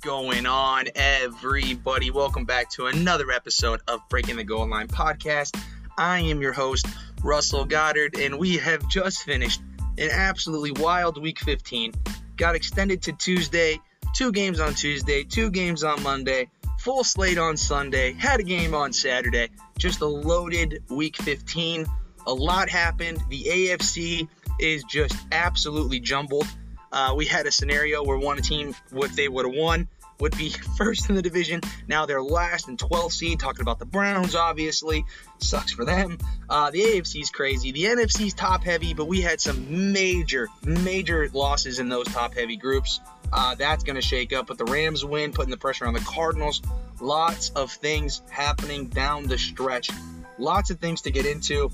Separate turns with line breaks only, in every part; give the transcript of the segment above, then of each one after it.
going on, everybody? Welcome back to another episode of Breaking the Goal Line podcast. I am your host, Russell Goddard, and we have just finished an absolutely wild week 15. Got extended to Tuesday, two games on Tuesday, two games on Monday, full slate on Sunday, had a game on Saturday. Just a loaded week 15. A lot happened. The AFC is just absolutely jumbled. Uh, we had a scenario where one team, if they would have won, would be first in the division. Now they're last and 12th seed. Talking about the Browns, obviously. Sucks for them. Uh, the AFC's crazy. The NFC's top heavy, but we had some major, major losses in those top heavy groups. Uh, that's going to shake up. But the Rams win, putting the pressure on the Cardinals. Lots of things happening down the stretch. Lots of things to get into.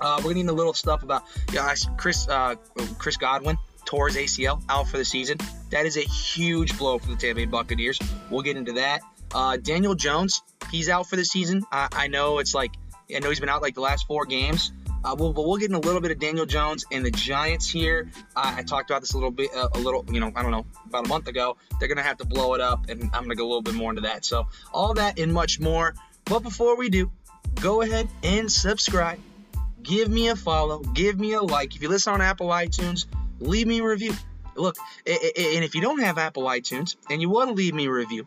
Uh, we're getting a little stuff about guys. Chris uh, Chris Godwin tore his ACL out for the season. That is a huge blow for the Tampa Bay Buccaneers. We'll get into that. Uh, Daniel Jones, he's out for the season. I, I know it's like I know he's been out like the last four games. Uh, we'll, but we'll get in a little bit of Daniel Jones and the Giants here. Uh, I talked about this a little bit, uh, a little, you know, I don't know, about a month ago. They're gonna have to blow it up, and I'm gonna go a little bit more into that. So all that and much more. But before we do, go ahead and subscribe. Give me a follow. Give me a like. If you listen on Apple iTunes, leave me a review. Look, and if you don't have Apple iTunes and you want to leave me a review,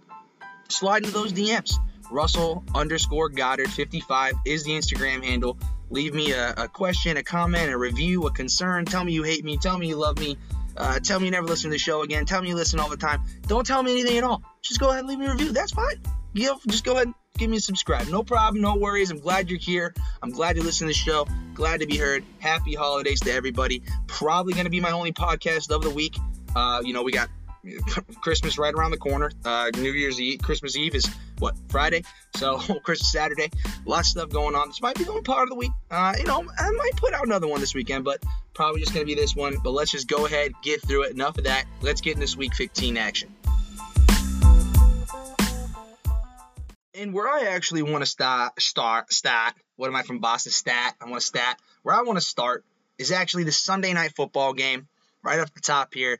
slide into those DMs. Russell underscore Goddard 55 is the Instagram handle. Leave me a, a, question, a comment, a review, a concern. Tell me you hate me. Tell me you love me. Uh, tell me you never listen to the show again. Tell me you listen all the time. Don't tell me anything at all. Just go ahead and leave me a review. That's fine. You know, just go ahead and give me a subscribe. No problem, no worries. I'm glad you're here. I'm glad you listen to the show. Glad to be heard. Happy holidays to everybody. Probably going to be my only podcast of the week. Uh, you know, we got Christmas right around the corner. Uh, New Year's Eve, Christmas Eve is what Friday, so Christmas Saturday. Lots of stuff going on. This might be the only part of the week. Uh, you know, I might put out another one this weekend, but probably just gonna be this one. But let's just go ahead, get through it. Enough of that. Let's get in this week 15 action. And where I actually want to start, start, stat. What am I from Boston? Stat. I want to stat. Where I want to start is actually the Sunday night football game, right up the top here.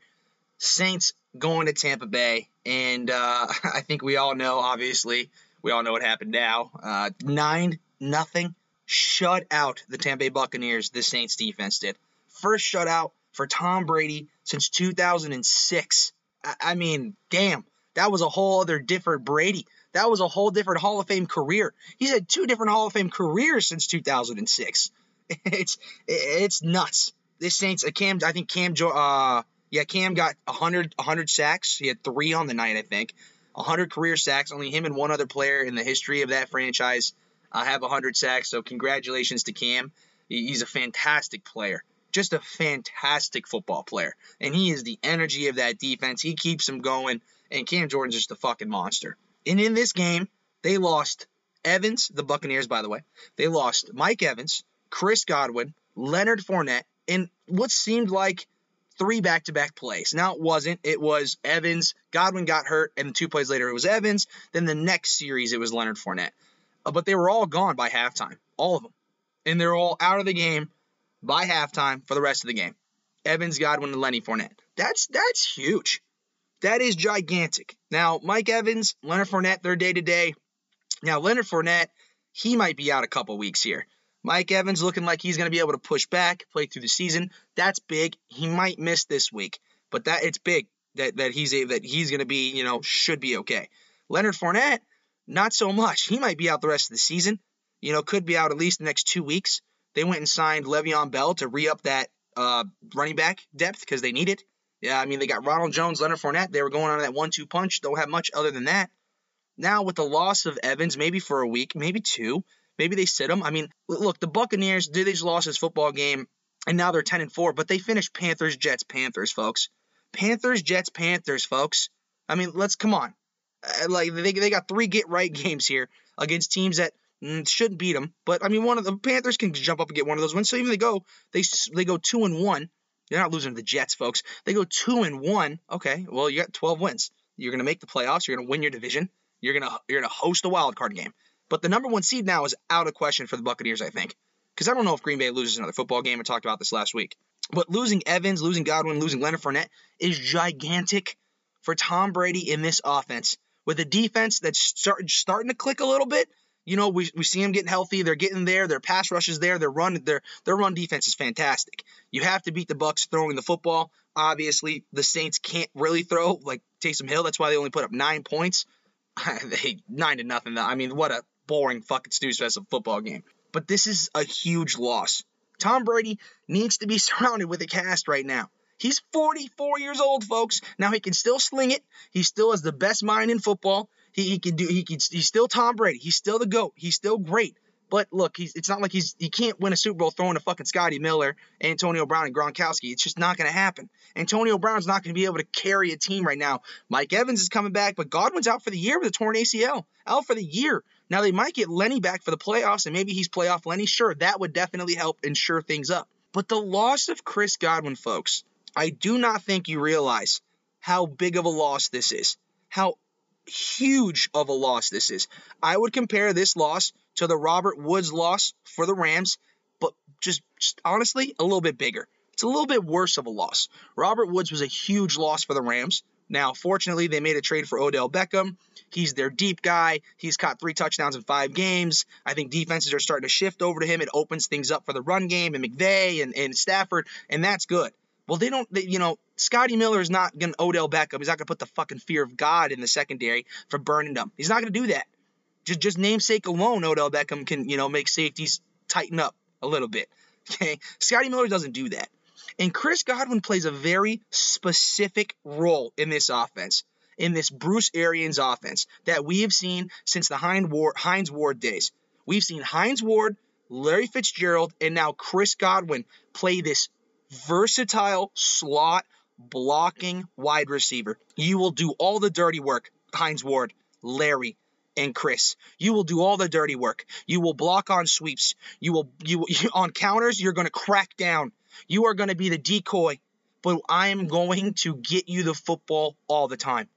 Saints going to Tampa Bay, and uh, I think we all know. Obviously, we all know what happened now. Uh, Nine nothing, shut out the Tampa Bay Buccaneers. The Saints defense did first shutout for Tom Brady since 2006. I, I mean, damn, that was a whole other different Brady. That was a whole different Hall of Fame career. He's had two different Hall of Fame careers since 2006. It's it's nuts. This Saints, uh, Cam, I think Cam, uh, yeah, Cam got 100 100 sacks. He had three on the night, I think. 100 career sacks. Only him and one other player in the history of that franchise uh, have 100 sacks. So congratulations to Cam. He's a fantastic player just a fantastic football player. And he is the energy of that defense. He keeps them going. And Cam Jordan's just a fucking monster. And in this game, they lost Evans, the Buccaneers, by the way. They lost Mike Evans, Chris Godwin, Leonard Fournette, in what seemed like three back to back plays. Now, it wasn't. It was Evans, Godwin got hurt, and two plays later, it was Evans. Then the next series, it was Leonard Fournette. Uh, but they were all gone by halftime, all of them. And they're all out of the game by halftime for the rest of the game. Evans, Godwin, and Lenny Fournette. That's that's huge. That is gigantic. Now, Mike Evans, Leonard Fournette, they're day to day. Now, Leonard Fournette, he might be out a couple weeks here. Mike Evans looking like he's going to be able to push back, play through the season. That's big. He might miss this week, but that it's big that that he's a, that he's going to be, you know, should be okay. Leonard Fournette, not so much. He might be out the rest of the season. You know, could be out at least the next two weeks. They went and signed Le'Veon Bell to re-up that uh, running back depth because they need it. Yeah, I mean they got Ronald Jones, Leonard Fournette. They were going on that one-two punch. Don't have much other than that. Now with the loss of Evans, maybe for a week, maybe two, maybe they sit him. I mean, look, the Buccaneers did they just lost this football game, and now they're ten and four, but they finished Panthers, Jets, Panthers, folks. Panthers, Jets, Panthers, folks. I mean, let's come on. Uh, like they they got three get right games here against teams that Mm, shouldn't beat them, but I mean, one of the Panthers can jump up and get one of those wins. So even they go, they they go two and one. They're not losing to the Jets, folks. They go two and one. Okay, well you got 12 wins. You're gonna make the playoffs. You're gonna win your division. You're gonna you're gonna host a wild card game. But the number one seed now is out of question for the Buccaneers, I think, because I don't know if Green Bay loses another football game. I talked about this last week. But losing Evans, losing Godwin, losing Leonard Fournette is gigantic for Tom Brady in this offense with a defense that's start, starting to click a little bit. You know, we, we see them getting healthy. They're getting there. Their pass rush is there. Their run their their run defense is fantastic. You have to beat the Bucks throwing the football. Obviously, the Saints can't really throw like Taysom Hill. That's why they only put up nine points. they nine to nothing. I mean, what a boring fucking snooze fest of football game. But this is a huge loss. Tom Brady needs to be surrounded with a cast right now. He's 44 years old, folks. Now he can still sling it. He still has the best mind in football. He, he can do. He can. He's still Tom Brady. He's still the goat. He's still great. But look, he's, it's not like he's he can't win a Super Bowl throwing to fucking Scotty Miller, Antonio Brown, and Gronkowski. It's just not going to happen. Antonio Brown's not going to be able to carry a team right now. Mike Evans is coming back, but Godwin's out for the year with a torn ACL. Out for the year. Now they might get Lenny back for the playoffs, and maybe he's playoff Lenny. Sure, that would definitely help and sure things up. But the loss of Chris Godwin, folks, I do not think you realize how big of a loss this is. How huge of a loss this is. I would compare this loss to the Robert Woods loss for the Rams, but just, just honestly, a little bit bigger. It's a little bit worse of a loss. Robert Woods was a huge loss for the Rams. Now, fortunately, they made a trade for Odell Beckham. He's their deep guy. He's caught three touchdowns in five games. I think defenses are starting to shift over to him. It opens things up for the run game and McVay and, and Stafford, and that's good. Well, they don't, they, you know, Scotty Miller is not going to Odell Beckham. He's not going to put the fucking fear of God in the secondary for burning them. He's not going to do that. Just, just namesake alone, Odell Beckham can, you know, make safeties tighten up a little bit. Okay. Scotty Miller doesn't do that. And Chris Godwin plays a very specific role in this offense, in this Bruce Arians offense that we have seen since the Hines Ward, days. We've seen Hines Ward, Larry Fitzgerald, and now Chris Godwin play this versatile slot blocking wide receiver. You will do all the dirty work, Hines Ward, Larry, and Chris. You will do all the dirty work. You will block on sweeps. You will you, you on counters. You're going to crack down. You are going to be the decoy, but I am going to get you the football all the time.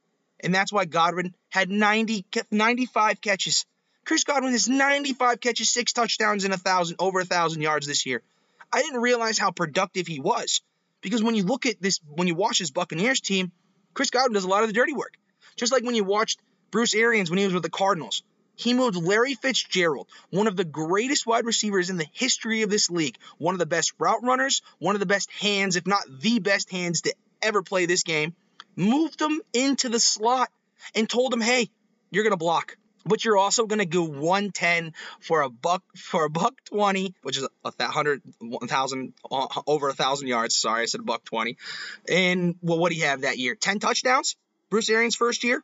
And that's why Godwin had 90 95 catches. Chris Godwin has 95 catches, six touchdowns, and a thousand over a thousand yards this year. I didn't realize how productive he was because when you look at this, when you watch this Buccaneers team, Chris Godwin does a lot of the dirty work. Just like when you watched Bruce Arians when he was with the Cardinals. He moved Larry Fitzgerald, one of the greatest wide receivers in the history of this league, one of the best route runners, one of the best hands, if not the best hands to ever play this game, moved him into the slot and told him, "Hey, you're going to block but you're also going to go 110 for a buck for a buck 20 which is a hundred one thousand uh, over a thousand yards. Sorry i said a buck 20 and well what do you have that year? 10 touchdowns? Bruce arians first year?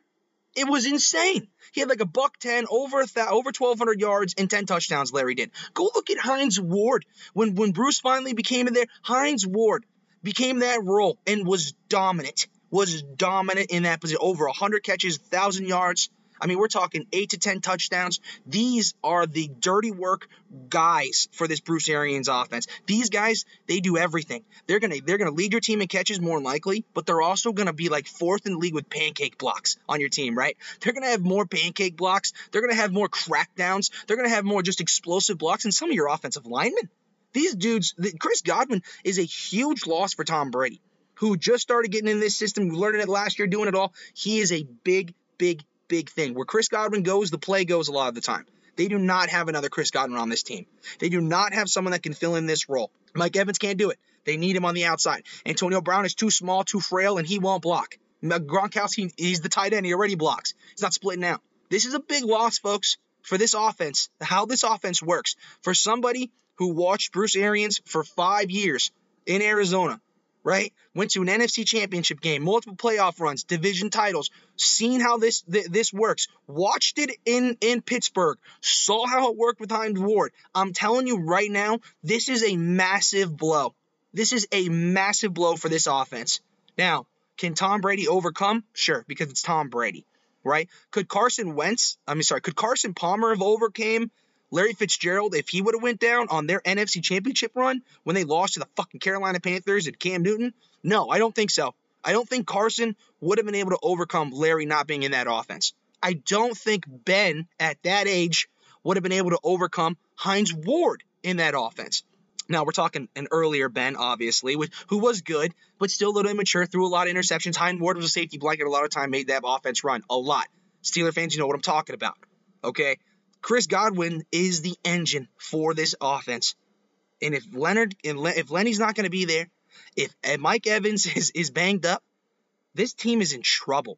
It was insane. He had like a buck 10 over th- over 1200 yards and 10 touchdowns larry did. Go look at hines ward. When when bruce finally became in there hines ward became that role and was dominant was dominant in that position. Over 100 catches 1000 yards I mean, we're talking eight to 10 touchdowns. These are the dirty work guys for this Bruce Arians offense. These guys, they do everything. They're going to they're going to lead your team in catches more likely, but they're also going to be like fourth in the league with pancake blocks on your team, right? They're going to have more pancake blocks. They're going to have more crackdowns. They're going to have more just explosive blocks than some of your offensive linemen. These dudes, Chris Godwin is a huge loss for Tom Brady, who just started getting in this system, learning it last year, doing it all. He is a big, big, big thing. Where Chris Godwin goes, the play goes a lot of the time. They do not have another Chris Godwin on this team. They do not have someone that can fill in this role. Mike Evans can't do it. They need him on the outside. Antonio Brown is too small, too frail, and he won't block. Gronkowski, he's the tight end. He already blocks. He's not splitting out. This is a big loss, folks, for this offense, how this offense works. For somebody who watched Bruce Arians for five years in Arizona, right? Went to an NFC championship game, multiple playoff runs, division titles, seen how this th- this works, watched it in in Pittsburgh, saw how it worked with Hines Ward. I'm telling you right now, this is a massive blow. This is a massive blow for this offense. Now, can Tom Brady overcome? Sure, because it's Tom Brady, right? Could Carson Wentz, I mean sorry, could Carson Palmer have overcame Larry Fitzgerald, if he would have went down on their NFC championship run when they lost to the fucking Carolina Panthers at Cam Newton? No, I don't think so. I don't think Carson would have been able to overcome Larry not being in that offense. I don't think Ben at that age would have been able to overcome Hines Ward in that offense. Now we're talking an earlier Ben, obviously, which, who was good, but still a little immature, threw a lot of interceptions. Hines Ward was a safety blanket a lot of time, made that offense run a lot. Steeler fans, you know what I'm talking about. Okay? Chris Godwin is the engine for this offense. And if Leonard, if Lenny's not going to be there, if Mike Evans is, is banged up, this team is in trouble.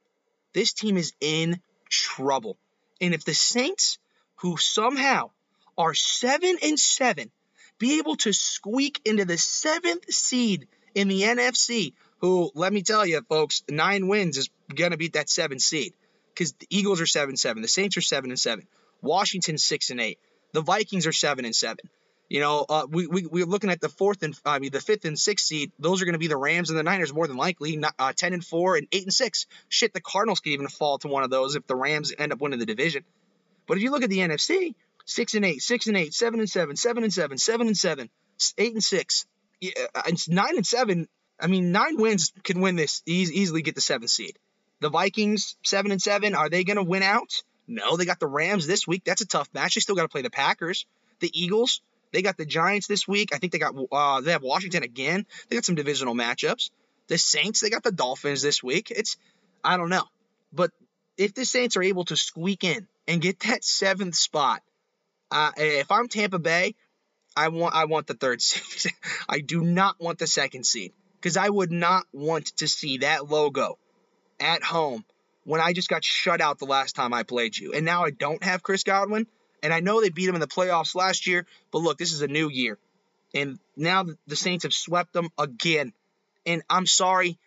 This team is in trouble. And if the Saints, who somehow are seven and seven, be able to squeak into the seventh seed in the NFC, who, let me tell you, folks, nine wins is going to beat that seven seed because the Eagles are seven seven, the Saints are seven and seven, Washington six and eight, the Vikings are seven and seven. You know, uh, we, we we're looking at the fourth and I mean the fifth and sixth seed. Those are going to be the Rams and the Niners more than likely. Not, uh, ten and four and eight and six. Shit, the Cardinals could even fall to one of those if the Rams end up winning the division. But if you look at the NFC, six and eight, six and eight, seven and seven, seven and seven, seven and seven, eight and six, it's uh, nine and seven. I mean, nine wins can win this easily, get the seventh seed. The Vikings seven and seven, are they going to win out? No, they got the Rams this week. That's a tough match. They still got to play the Packers. The Eagles, they got the Giants this week. I think they got uh, they have Washington again. They got some divisional matchups. The Saints, they got the Dolphins this week. It's I don't know, but if the Saints are able to squeak in and get that seventh spot, uh, if I'm Tampa Bay, I want I want the third seed. I do not want the second seed because I would not want to see that logo at home when I just got shut out the last time I played you, and now I don't have Chris Godwin. And I know they beat him in the playoffs last year, but look, this is a new year, and now the Saints have swept them again. And I'm sorry,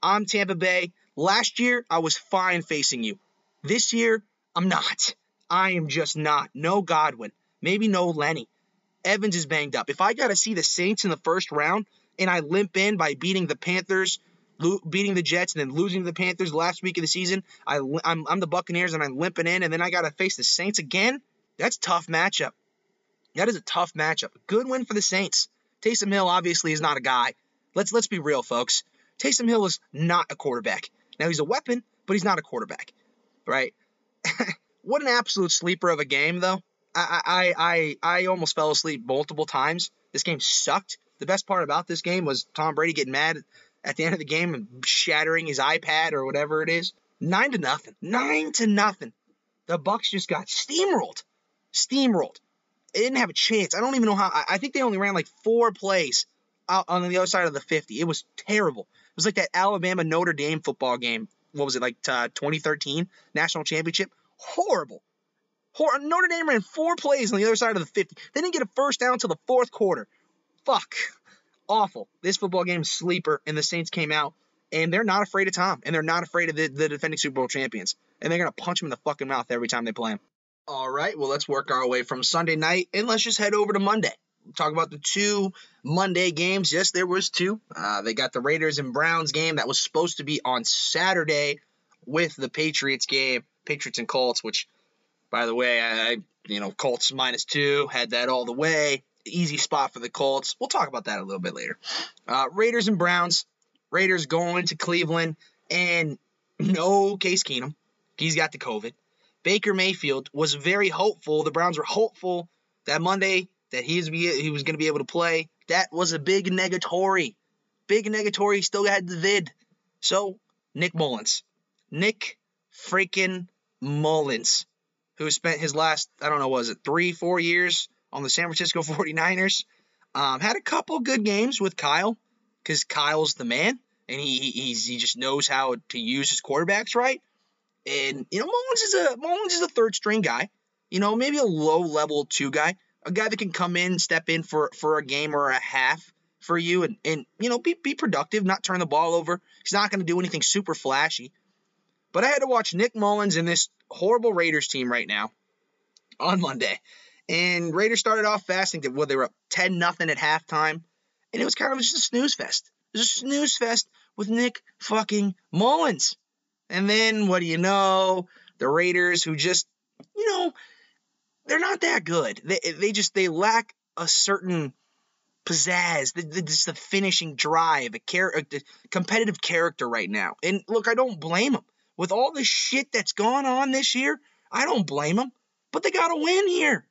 I'm Tampa Bay. Last year I was fine facing you. This year I'm not. I am just not. No Godwin. Maybe no Lenny. Evans is banged up. If I got to see the Saints in the first round and I limp in by beating the Panthers, lo- beating the Jets, and then losing to the Panthers last week of the season, I, I'm, I'm the Buccaneers and I'm limping in, and then I got to face the Saints again, that's tough matchup. That is a tough matchup. Good win for the Saints. Taysom Hill obviously is not a guy. Let's let's be real, folks. Taysom Hill is not a quarterback. Now he's a weapon, but he's not a quarterback, right? what an absolute sleeper of a game, though. I, I, I, I almost fell asleep multiple times. This game sucked. The best part about this game was Tom Brady getting mad at the end of the game and shattering his iPad or whatever it is. Nine to nothing. Nine to nothing. The Bucks just got steamrolled. Steamrolled. They didn't have a chance. I don't even know how. I think they only ran like four plays out on the other side of the 50. It was terrible. It was like that Alabama Notre Dame football game. What was it like? Uh, 2013 national championship horrible. Hor- Notre Dame ran four plays on the other side of the 50. They didn't get a first down until the fourth quarter. Fuck. Awful. This football game is sleeper, and the Saints came out, and they're not afraid of Tom, and they're not afraid of the, the defending Super Bowl champions. And they're to punch him in the fucking mouth every time they play him. All right, well, let's work our way from Sunday night, and let's just head over to Monday. Talk about the two Monday games. Yes, there was two. Uh, they got the Raiders and Browns game that was supposed to be on Saturday with the Patriots game. Patriots and Colts, which, by the way, I, you know, Colts minus two, had that all the way. Easy spot for the Colts. We'll talk about that a little bit later. Uh, Raiders and Browns. Raiders going to Cleveland, and no Case Keenum. He's got the COVID. Baker Mayfield was very hopeful. The Browns were hopeful that Monday that he was, he was going to be able to play. That was a big negatory. Big negatory. Still had the vid. So, Nick Mullens. Nick freaking Mullens, who spent his last, I don't know, was it three, four years on the San Francisco 49ers. Um, had a couple good games with Kyle because Kyle's the man and he, he just knows how to use his quarterbacks right. And, you know, Mullens is a, Mullens is a third string guy, you know, maybe a low level two guy, a guy that can come in, step in for, for a game or a half for you and, and you know, be, be productive, not turn the ball over. He's not going to do anything super flashy. But I had to watch Nick Mullens and this horrible Raiders team right now on Monday. And Raiders started off fast. I well, they were up 10 nothing at halftime. And it was kind of just a snooze fest. It was a snooze fest with Nick fucking Mullens. And then what do you know? The Raiders, who just, you know, they're not that good. They, they just they lack a certain pizzazz, the, the, just the finishing drive, a, char- uh, a competitive character right now. And look, I don't blame them with all the shit that's gone on this year, I don't blame them. But they got to win here.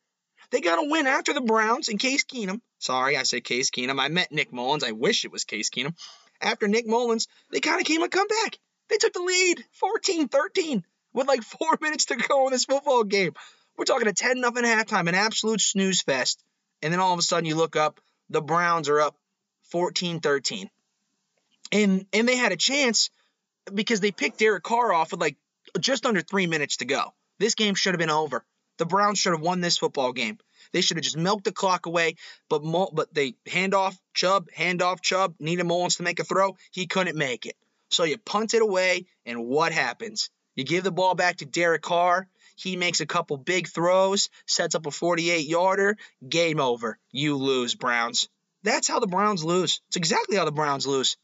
They got a win after the Browns and Case Keenum. Sorry, I said Case Keenum. I meant Nick Mullens. I wish it was Case Keenum. After Nick Mullens, they kind of came a comeback. They took the lead 14 13 with like four minutes to go in this football game. We're talking a 10 nothing halftime, an absolute snooze fest. And then all of a sudden you look up, the Browns are up 14 13. And, and they had a chance because they picked Derek Carr off with like just under three minutes to go. This game should have been over. The Browns should have won this football game. They should have just milked the clock away, but but they hand off Chubb, hand off Chubb, needed Mullens to make a throw. He couldn't make it. So you punt it away, and what happens? You give the ball back to Derek Carr. He makes a couple big throws, sets up a 48 yarder. Game over. You lose, Browns. That's how the Browns lose. It's exactly how the Browns lose.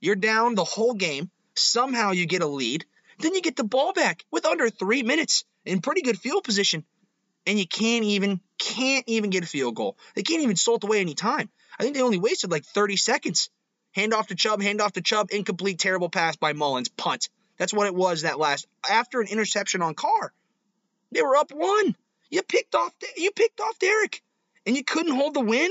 You're down the whole game. Somehow you get a lead. Then you get the ball back with under three minutes in pretty good field position. And you can't even, can't even get a field goal. They can't even salt away any time. I think they only wasted like 30 seconds. Hand off to Chubb, hand off to Chubb, incomplete, terrible pass by Mullens, punt. That's what it was that last after an interception on Carr. They were up one. You picked off you picked off Derek, and you couldn't hold the win.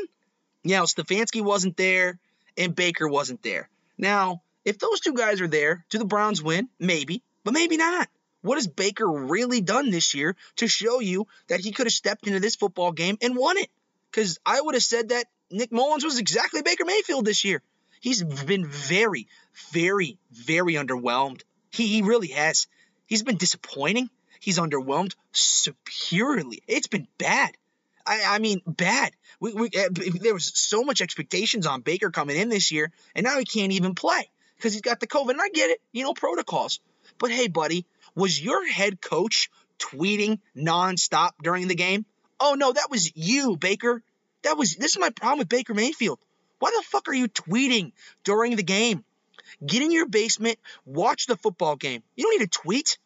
Yeah, Stefanski wasn't there, and Baker wasn't there. Now, if those two guys are there, do the Browns win? Maybe, but maybe not. What has Baker really done this year to show you that he could have stepped into this football game and won it? Because I would have said that Nick Mullens was exactly Baker Mayfield this year. He's been very, very, very underwhelmed. He, he really has. He's been disappointing. He's underwhelmed superiorly. It's been bad. I, I mean, bad. We, we, uh, there was so much expectations on Baker coming in this year, and now he can't even play because he's got the COVID. And I get it, you know, protocols. But hey, buddy, was your head coach tweeting nonstop during the game? Oh no, that was you, Baker. That was this is my problem with Baker Mayfield. Why the fuck are you tweeting during the game? Get in your basement, watch the football game. You don't need to tweet.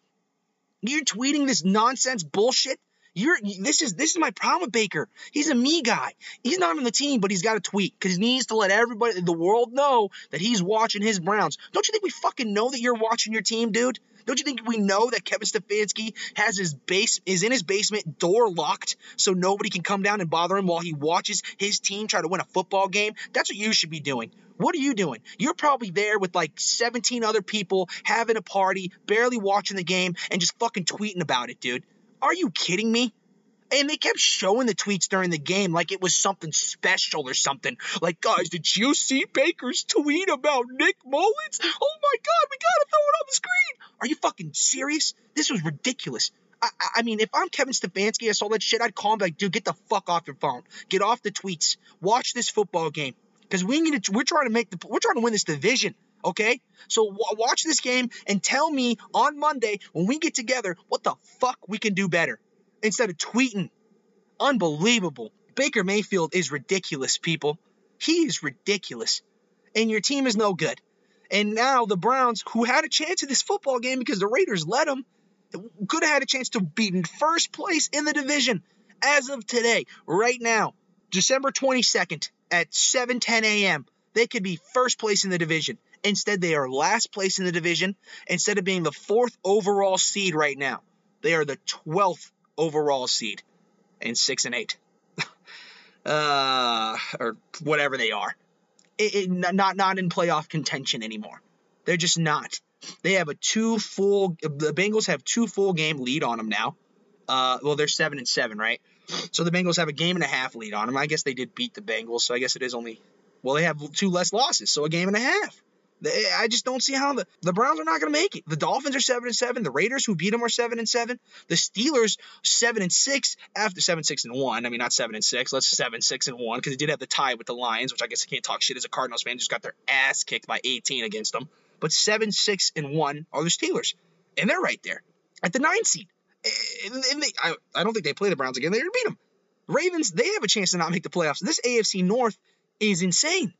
You're tweeting this nonsense bullshit. You're this is this is my problem with Baker. He's a me guy. He's not on the team, but he's got to tweet because he needs to let everybody, in the world, know that he's watching his Browns. Don't you think we fucking know that you're watching your team, dude? Don't you think we know that Kevin Stefanski has his base is in his basement, door locked, so nobody can come down and bother him while he watches his team try to win a football game? That's what you should be doing. What are you doing? You're probably there with like 17 other people having a party, barely watching the game, and just fucking tweeting about it, dude. Are you kidding me? And they kept showing the tweets during the game like it was something special or something. Like, guys, did you see Baker's tweet about Nick Mullens? Oh my God, we gotta throw it on the screen. Are you fucking serious? This was ridiculous. I, I mean, if I'm Kevin Stefanski, I saw that shit, I'd call him like, dude, get the fuck off your phone. Get off the tweets. Watch this football game. Because we need to, we're trying to make the, we're trying to win this division. Okay? So w- watch this game and tell me on Monday when we get together what the fuck we can do better instead of tweeting. Unbelievable. Baker Mayfield is ridiculous, people. He is ridiculous. And your team is no good. And now the Browns, who had a chance in this football game because the Raiders let them, could have had a chance to be in first place in the division as of today, right now, December 22nd at 7:10 a.m. They could be first place in the division. Instead, they are last place in the division. Instead of being the fourth overall seed right now, they are the 12th overall seed and six and eight, uh, or whatever they are. It, it, not not in playoff contention anymore. They're just not. They have a two full. The Bengals have two full game lead on them now. Uh, well, they're seven and seven, right? So the Bengals have a game and a half lead on them. I guess they did beat the Bengals, so I guess it is only. Well, they have two less losses, so a game and a half. I just don't see how the, the Browns are not going to make it. The Dolphins are seven and seven. The Raiders, who beat them, are seven and seven. The Steelers seven and six after seven six and one. I mean, not seven and six. Let's seven six and one because they did have the tie with the Lions, which I guess I can't talk shit as a Cardinals fan. Just got their ass kicked by 18 against them. But seven six and one are the Steelers, and they're right there at the nine seed. And, and they, I, I don't think they play the Browns again. They're going to beat them. Ravens, they have a chance to not make the playoffs. This AFC North is insane.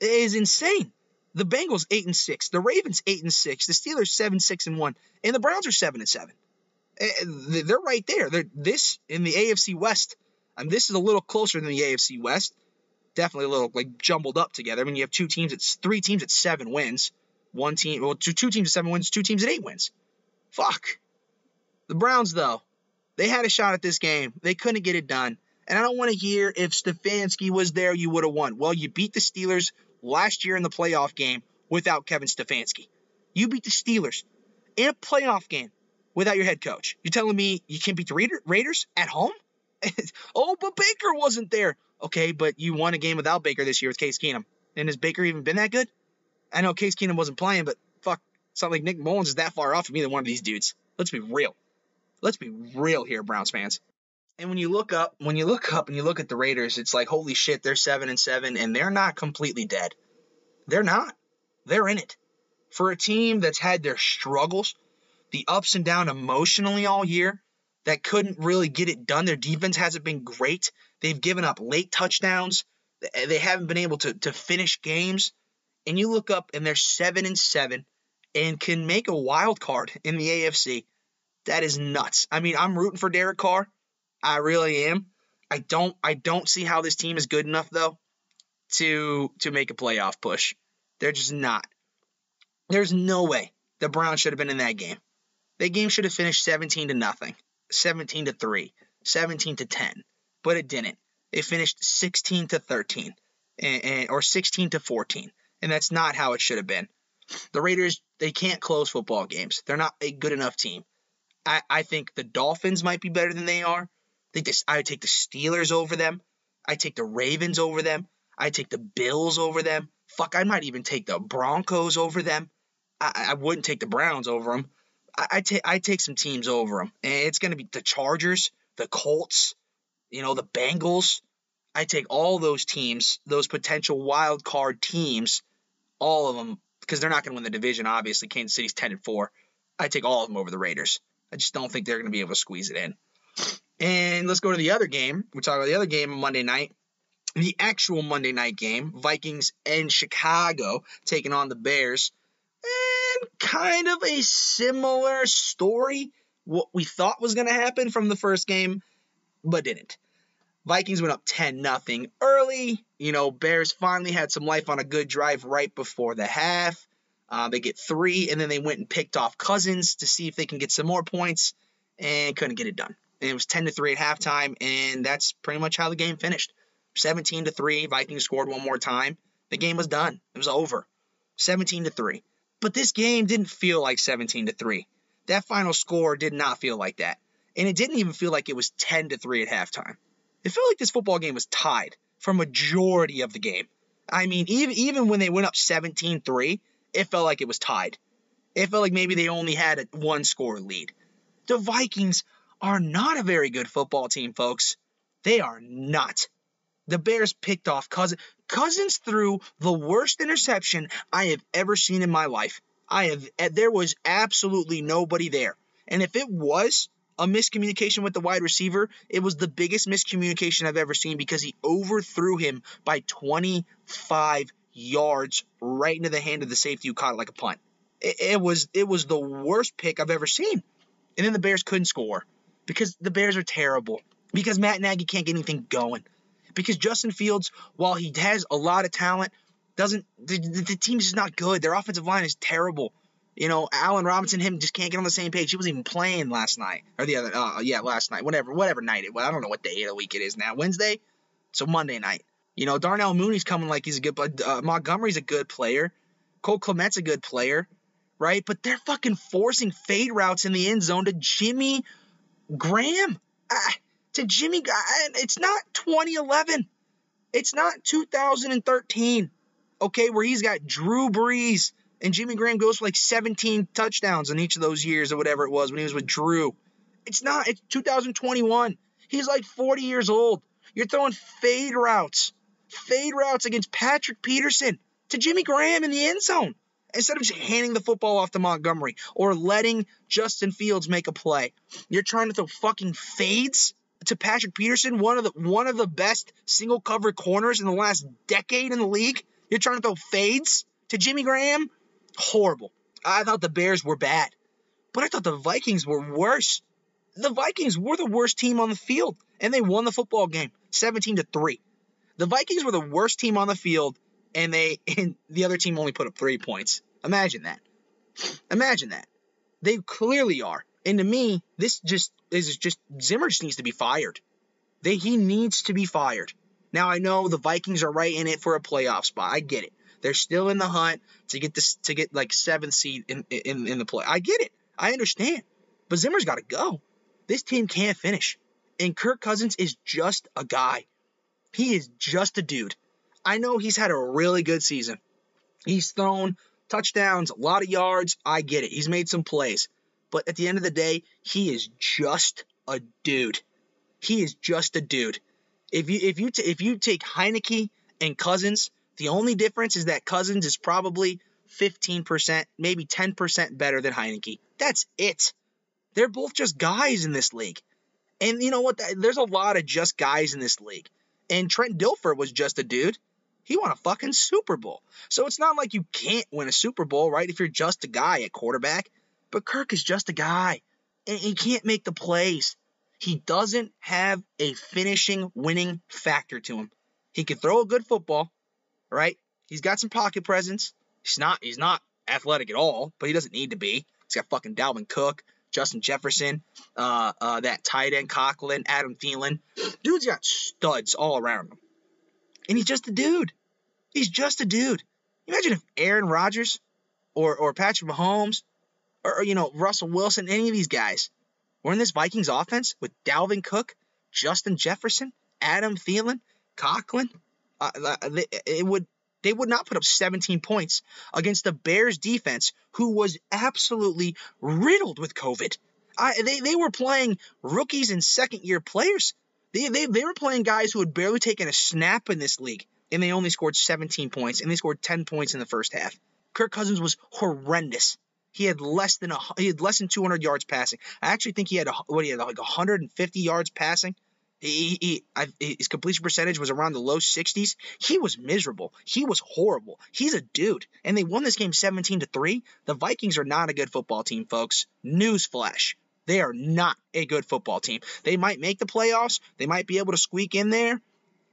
It is insane. The Bengals eight and six, the Ravens eight and six, the Steelers seven six and one, and the Browns are seven and seven. Eh, they're right there. They're this in the AFC West. and this is a little closer than the AFC West. Definitely a little like jumbled up together. I mean, you have two teams. It's three teams at seven wins. One team, well, two, two teams at seven wins. Two teams at eight wins. Fuck. The Browns though, they had a shot at this game. They couldn't get it done. And I don't want to hear if Stefanski was there, you would have won. Well, you beat the Steelers last year in the playoff game without Kevin Stefanski. You beat the Steelers in a playoff game without your head coach. You're telling me you can't beat the Raiders at home? oh, but Baker wasn't there. Okay, but you won a game without Baker this year with Case Keenum. And has Baker even been that good? I know Case Keenum wasn't playing, but fuck, it's not like Nick Mullens is that far off from either one of these dudes. Let's be real. Let's be real here, Browns fans. And when you look up, when you look up and you look at the Raiders, it's like holy shit, they're seven and seven, and they're not completely dead. They're not. They're in it. For a team that's had their struggles, the ups and down emotionally all year, that couldn't really get it done. Their defense hasn't been great. They've given up late touchdowns. They haven't been able to, to finish games. And you look up and they're seven and seven and can make a wild card in the AFC. That is nuts. I mean, I'm rooting for Derek Carr. I really am. I don't I don't see how this team is good enough though to to make a playoff push. They're just not. There's no way the Browns should have been in that game. That game should have finished 17 to nothing, 17 to 3, 17 to 10, but it didn't. It finished 16 to 13 and, and, or 16 to 14, and that's not how it should have been. The Raiders, they can't close football games. They're not a good enough team. I, I think the Dolphins might be better than they are. Think this, I would take the Steelers over them. I'd take the Ravens over them. I'd take the Bills over them. Fuck, I might even take the Broncos over them. I, I wouldn't take the Browns over them. I, I take I take some teams over them, and it's gonna be the Chargers, the Colts, you know, the Bengals. I take all those teams, those potential wild card teams, all of them, because they're not gonna win the division. Obviously, Kansas City's ten and four. I take all of them over the Raiders. I just don't think they're gonna be able to squeeze it in. And let's go to the other game. We talk about the other game Monday night. The actual Monday night game, Vikings and Chicago taking on the Bears. And kind of a similar story. What we thought was going to happen from the first game, but didn't. Vikings went up 10 nothing early. You know, Bears finally had some life on a good drive right before the half. Uh, they get three, and then they went and picked off Cousins to see if they can get some more points, and couldn't get it done and it was 10 to 3 at halftime, and that's pretty much how the game finished. 17 to 3, Vikings scored one more time. The game was done. It was over. 17 to 3. But this game didn't feel like 17 to 3. That final score did not feel like that. And it didn't even feel like it was 10 to 3 at halftime. It felt like this football game was tied for majority of the game. I mean, even even when they went up 17-3, it felt like it was tied. It felt like maybe they only had a one score lead. The Vikings are not a very good football team, folks. They are not. The Bears picked off Cousins. Cousins threw the worst interception I have ever seen in my life. I have eh, there was absolutely nobody there. And if it was a miscommunication with the wide receiver, it was the biggest miscommunication I've ever seen because he overthrew him by 25 yards right into the hand of the safety who caught it like a punt. It, it was it was the worst pick I've ever seen. And then the Bears couldn't score because the Bears are terrible. Because Matt Nagy can't get anything going. Because Justin Fields, while he has a lot of talent, doesn't the, the, the team is just not good. Their offensive line is terrible. You know, Allen Robinson, him just can't get on the same page. He wasn't even playing last night or the other. Uh, yeah, last night, whatever, whatever night it was. I don't know what day of the week it is now. Wednesday, so Monday night. You know, Darnell Mooney's coming like he's a good. Uh, Montgomery's a good player. Cole Kmet's a good player, right? But they're fucking forcing fade routes in the end zone to Jimmy Graham to Jimmy. It's not 2011. It's not 2013. Okay, where he's got Drew Brees and Jimmy Graham goes for like 17 touchdowns in each of those years or whatever it was when he was with Drew. It's not. It's 2021. He's like 40 years old. You're throwing fade routes, fade routes against Patrick Peterson to Jimmy Graham in the end zone instead of just handing the football off to Montgomery or letting Justin Fields make a play. You're trying to throw fucking fades to Patrick Peterson, one of the one of the best single cover corners in the last decade in the league. You're trying to throw fades to Jimmy Graham. Horrible. I thought the Bears were bad, but I thought the Vikings were worse. The Vikings were the worst team on the field, and they won the football game 17 to 3. The Vikings were the worst team on the field, and they and the other team only put up three points. Imagine that. Imagine that. They clearly are. And to me, this just is just Zimmer just needs to be fired. They, he needs to be fired. Now I know the Vikings are right in it for a playoff spot. I get it. They're still in the hunt to get this to get like seventh seed in in, in the play. I get it. I understand. But Zimmer's got to go. This team can't finish. And Kirk Cousins is just a guy. He is just a dude. I know he's had a really good season. He's thrown touchdowns, a lot of yards. I get it. He's made some plays. But at the end of the day, he is just a dude. He is just a dude. If you if you t- if you take Heinicke and Cousins, the only difference is that Cousins is probably 15%, maybe 10% better than Heinicke. That's it. They're both just guys in this league. And you know what? There's a lot of just guys in this league. And Trent Dilfer was just a dude. He won a fucking Super Bowl. So it's not like you can't win a Super Bowl, right? If you're just a guy at quarterback. But Kirk is just a guy. And he can't make the plays. He doesn't have a finishing winning factor to him. He can throw a good football, right? He's got some pocket presence. He's not he's not athletic at all, but he doesn't need to be. He's got fucking Dalvin Cook, Justin Jefferson, uh, uh, that tight end Conklin, Adam Thielen. Dude's got studs all around him. And he's just a dude. He's just a dude. Imagine if Aaron Rodgers or, or Patrick Mahomes or, or, you know, Russell Wilson, any of these guys were in this Vikings offense with Dalvin Cook, Justin Jefferson, Adam Thielen, Conklin. Uh, it would they would not put up 17 points against the Bears defense, who was absolutely riddled with COVID. I, they, they were playing rookies and second year players. They, they, they were playing guys who had barely taken a snap in this league, and they only scored 17 points, and they scored 10 points in the first half. Kirk Cousins was horrendous. He had less than a he had less than 200 yards passing. I actually think he had a, what he had like 150 yards passing. He, he, I, his completion percentage was around the low 60s. He was miserable. He was horrible. He's a dude. And they won this game 17 to 3. The Vikings are not a good football team, folks. Newsflash. They are not a good football team. They might make the playoffs. They might be able to squeak in there,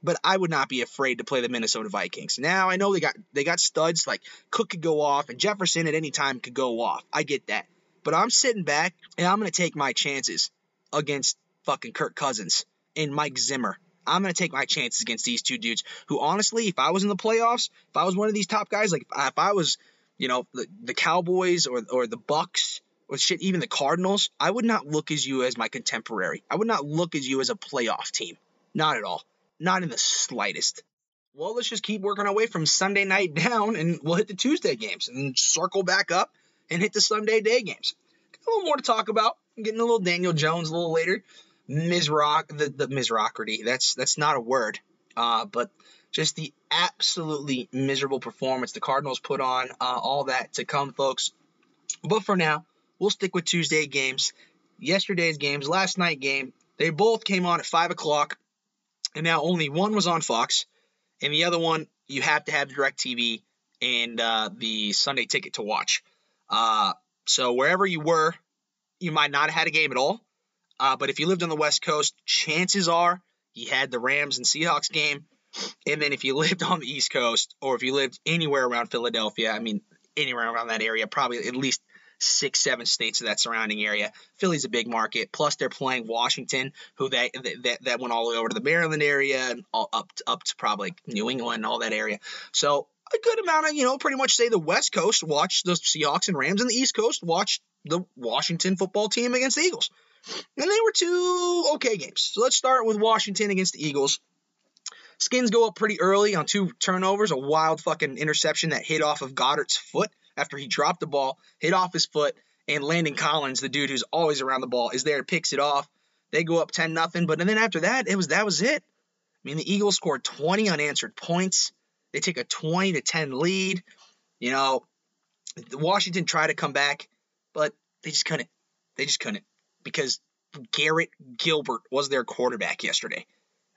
but I would not be afraid to play the Minnesota Vikings. Now I know they got they got studs like Cook could go off and Jefferson at any time could go off. I get that. But I'm sitting back and I'm going to take my chances against fucking Kirk Cousins and Mike Zimmer. I'm going to take my chances against these two dudes who, honestly, if I was in the playoffs, if I was one of these top guys, like if I was, you know, the, the Cowboys or, or the Bucks shit, even the Cardinals, I would not look as you as my contemporary. I would not look as you as a playoff team. Not at all. Not in the slightest. Well, let's just keep working our way from Sunday night down and we'll hit the Tuesday games and circle back up and hit the Sunday day games. A little more to talk about. I'm getting a little Daniel Jones a little later. Mizrock, the, the Mizrocracy. That's that's not a word. Uh, but just the absolutely miserable performance the Cardinals put on, uh, all that to come, folks. But for now, we'll stick with Tuesday games. Yesterday's games, last night game, they both came on at five o'clock, and now only one was on Fox, and the other one you have to have DirecTV and uh, the Sunday ticket to watch. Uh, so wherever you were, you might not have had a game at all. Uh, but if you lived on the West Coast, chances are you had the Rams and Seahawks game. And then if you lived on the East Coast or if you lived anywhere around Philadelphia, I mean, anywhere around that area, probably at least six, seven states of that surrounding area. Philly's a big market. Plus, they're playing Washington, who that that, that went all the way over to the Maryland area, and all up to, up to probably New England, and all that area. So a good amount of you know, pretty much say the West Coast watched the Seahawks and Rams, and the East Coast watched the Washington football team against the Eagles. And they were two okay games. So let's start with Washington against the Eagles. Skins go up pretty early on two turnovers, a wild fucking interception that hit off of Goedert's foot after he dropped the ball, hit off his foot, and Landon Collins, the dude who's always around the ball, is there, picks it off. They go up 10 nothing, but and then after that, it was that was it. I mean, the Eagles scored 20 unanswered points. They take a 20 to 10 lead. You know, Washington tried to come back, but they just couldn't. They just couldn't because Garrett Gilbert was their quarterback yesterday.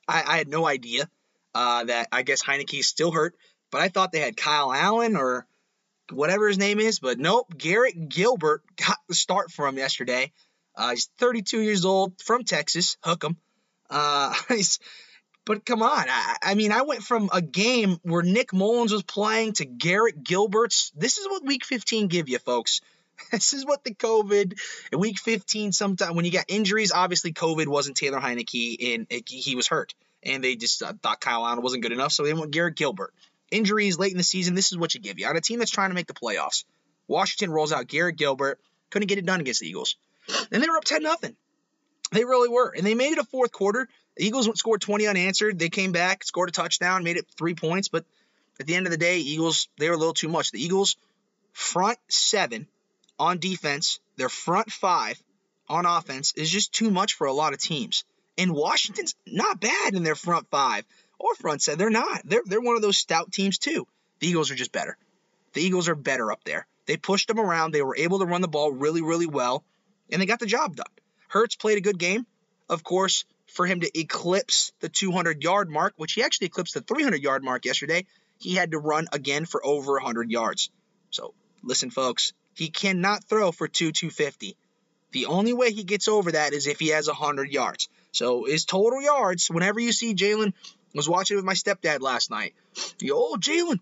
I, I had no idea uh, that I guess Heinicke's still hurt, but I thought they had Kyle Allen or whatever his name is, but nope, Garrett Gilbert got the start for him yesterday. Uh, he's 32 years old from Texas. Hook him. Uh, but come on, I, I, mean, I went from a game where Nick Mullens was playing to Garrett Gilbert's. This is what Week 15 give you, folks. This is what the COVID week 15. Sometime when you got injuries, obviously COVID wasn't Taylor Heinicke and he was hurt, and they just uh, thought Kyle Allen wasn't good enough, so they went Garrett Gilbert. Injuries late in the season. This is what you give you on a team that's trying to make the playoffs. Washington rolls out Garrett Gilbert, couldn't get it done against the Eagles, and they were up 10 nothing. They really were, and they made it a fourth quarter. The Eagles scored 20 unanswered. They came back, scored a touchdown, made it three points, but at the end of the day, Eagles they were a little too much. The Eagles front seven on defense, their front five on offense is just too much for a lot of teams. And Washington's not bad in their front five or front. They're not. They're they're one of those stout teams too. The Eagles are just better. The Eagles are better up there. They pushed them around. They were able to run the ball really, really well, and they got the job done. Hurts played a good game. Of course, for him to eclipse the 200 yard mark, which he actually eclipsed the 300 yard mark yesterday, he had to run again for over 100 yards. So, listen, folks, he cannot throw for two 250. The only way he gets over that is if he has 100 yards. So, his total yards, whenever you see Jalen, was watching with my stepdad last night. The old oh, Jalen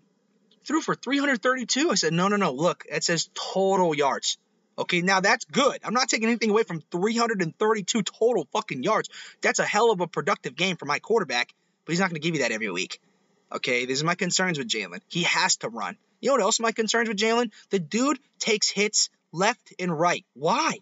threw for 332. I said, no, no, no. Look, it says total yards. Okay, now that's good. I'm not taking anything away from 332 total fucking yards. That's a hell of a productive game for my quarterback, but he's not going to give you that every week. Okay, these are my concerns with Jalen. He has to run. You know what else my concerns with Jalen? The dude takes hits left and right. Why?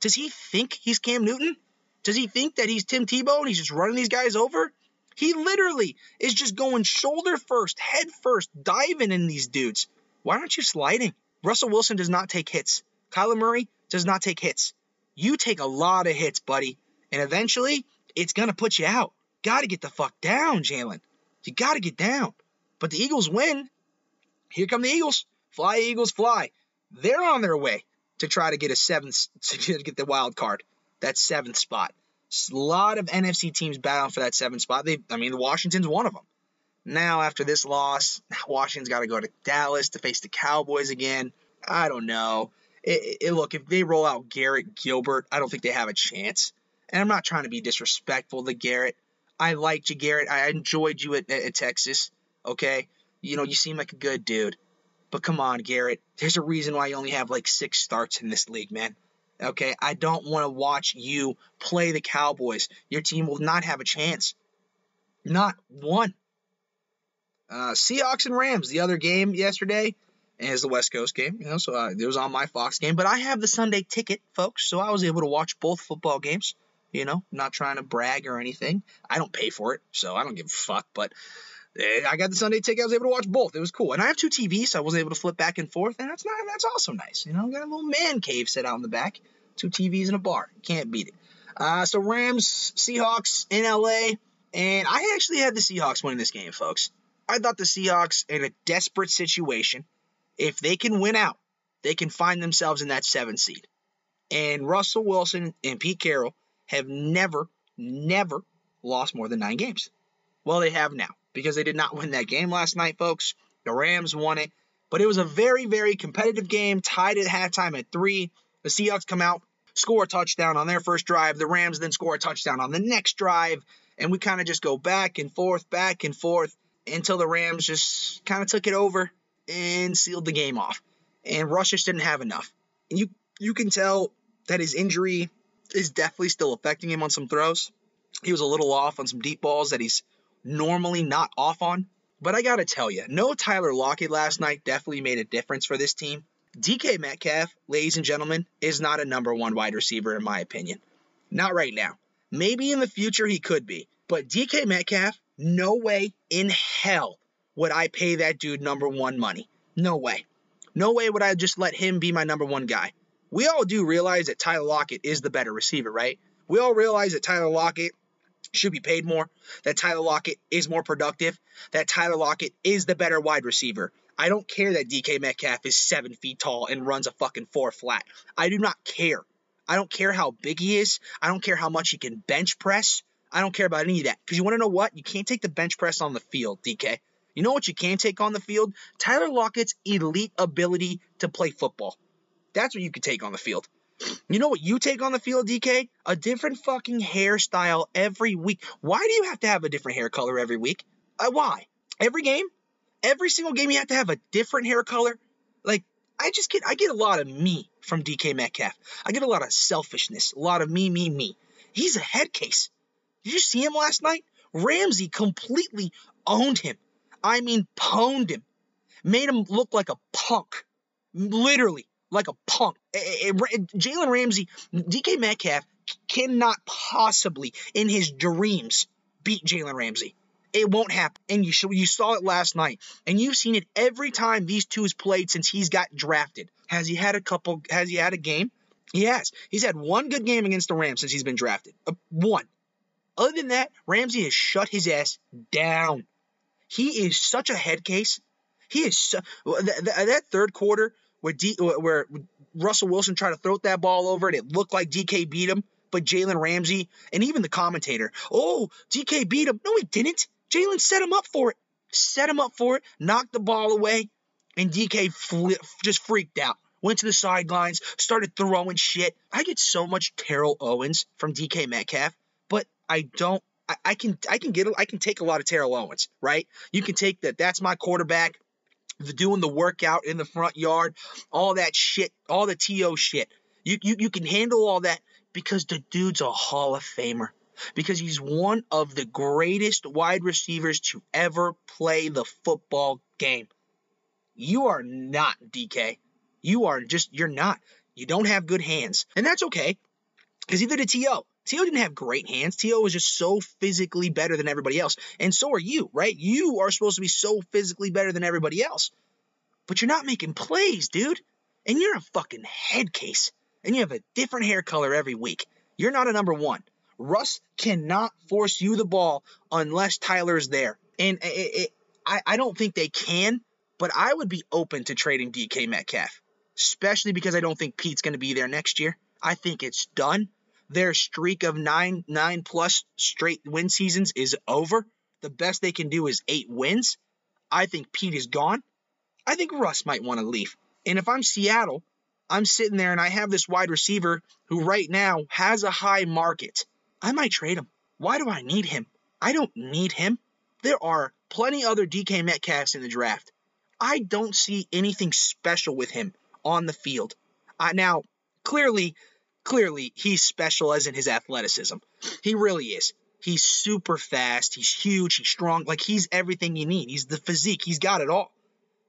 Does he think he's Cam Newton? Does he think that he's Tim Tebow and he's just running these guys over? He literally is just going shoulder first, head first, diving in these dudes. Why aren't you sliding? Russell Wilson does not take hits. Kyler Murray does not take hits. You take a lot of hits, buddy, and eventually it's going to put you out. Got to get the fuck down, Jalen. You got to get down. But the Eagles win. Here come the Eagles. Fly, Eagles, fly. They're on their way to try to get a seventh, to get the wild card, that seventh spot. A lot of NFC teams battling for that seventh spot. They, I mean, Washington's one of them. Now, after this loss, Washington's got to go to Dallas to face the Cowboys again. I don't know. It, it, look, if they roll out Garrett Gilbert, I don't think they have a chance. And I'm not trying to be disrespectful to Garrett. I liked you, Garrett. I enjoyed you at, at Texas. Okay, you know you seem like a good dude. But come on, Garrett. There's a reason why you only have like six starts in this league, man. Okay, I don't want to watch you play the Cowboys. Your team will not have a chance. Not one. Uh, Seahawks and Rams, the other game yesterday, is the West Coast game. You know, so uh, it was on my Fox game. But I have the Sunday ticket, folks, so I was able to watch both football games. You know, not trying to brag or anything. I don't pay for it, so I don't give a fuck. But I got the Sunday ticket. I was able to watch both. It was cool. And I have two TVs, so I wasn't able to flip back and forth, and that's not that's also nice. You know, got a little man cave set out in the back, two TVs and a bar. Can't beat it. Uh, so Rams, Seahawks in LA, and I actually had the Seahawks winning this game, folks. I thought the Seahawks in a desperate situation, if they can win out, they can find themselves in that seven seed. And Russell Wilson and Pete Carroll have never, never lost more than nine games. Well, they have now because they did not win that game last night, folks. The Rams won it, but it was a very, very competitive game, tied at halftime at three. The Seahawks come out, score a touchdown on their first drive. The Rams then score a touchdown on the next drive, and we kind of just go back and forth, back and forth until the Rams just kind of took it over and sealed the game off. And Russ just didn't have enough. And you you can tell that his injury is definitely still affecting him on some throws. He was a little off on some deep balls that he's normally not off on. But I got to tell you, no Tyler Lockett last night definitely made a difference for this team. DK Metcalf, ladies and gentlemen, is not a number one wide receiver in my opinion. Not right now. Maybe in the future he could be. But DK Metcalf, no way in hell would I pay that dude number one money. No way. No way would I just let him be my number one guy we all do realize that Tyler Lockett is the better receiver, right? We all realize that Tyler Lockett should be paid more, that Tyler Lockett is more productive, that Tyler Lockett is the better wide receiver. I don't care that DK Metcalf is seven feet tall and runs a fucking four flat. I do not care. I don't care how big he is. I don't care how much he can bench press. I don't care about any of that. Because you want to know what? You can't take the bench press on the field, DK. You know what you can take on the field? Tyler Lockett's elite ability to play football. That's what you could take on the field. You know what you take on the field, DK? A different fucking hairstyle every week. Why do you have to have a different hair color every week? Uh, why? Every game? Every single game you have to have a different hair color? Like, I just get I get a lot of me from DK Metcalf. I get a lot of selfishness, a lot of me, me, me. He's a head case. Did you see him last night? Ramsey completely owned him. I mean, pwned him. Made him look like a punk. Literally, like a punk. Jalen Ramsey, DK Metcalf cannot possibly, in his dreams, beat Jalen Ramsey. It won't happen. And you you saw it last night. And you've seen it every time these two has played since he's got drafted. Has he had a couple has he had a game? He has. He's had one good game against the Rams since he's been drafted. Uh, one. Other than that, Ramsey has shut his ass down. He is such a head case. He is so, that, that third quarter where D, where Russell Wilson tried to throw that ball over and it looked like DK beat him, but Jalen Ramsey and even the commentator, oh, DK beat him. No, he didn't. Jalen set him up for it. Set him up for it, knocked the ball away, and DK just freaked out. Went to the sidelines, started throwing shit. I get so much Terrell Owens from DK Metcalf, but I don't. I, I can I can get I can take a lot of Terrell Owens, right? You can take that. That's my quarterback. The doing the workout in the front yard, all that shit, all the to shit. You you you can handle all that because the dude's a Hall of Famer because he's one of the greatest wide receivers to ever play the football game. You are not DK. You are just, you're not. You don't have good hands. And that's okay because either did T.O. T.O. didn't have great hands. T.O. was just so physically better than everybody else. And so are you, right? You are supposed to be so physically better than everybody else. But you're not making plays, dude. And you're a fucking head case. And you have a different hair color every week. You're not a number one. Russ cannot force you the ball unless Tyler's there. And it, it, I, I don't think they can, but I would be open to trading DK Metcalf, especially because I don't think Pete's going to be there next year. I think it's done. Their streak of nine nine plus straight win seasons is over. The best they can do is eight wins. I think Pete is gone. I think Russ might want to leave. And if I'm Seattle, I'm sitting there and I have this wide receiver who right now has a high market. I might trade him. Why do I need him? I don't need him. There are plenty other DK Metcalfs in the draft. I don't see anything special with him on the field. Uh, now, clearly, clearly, he's special as in his athleticism. He really is. He's super fast. He's huge. He's strong. Like he's everything you need. He's the physique. He's got it all.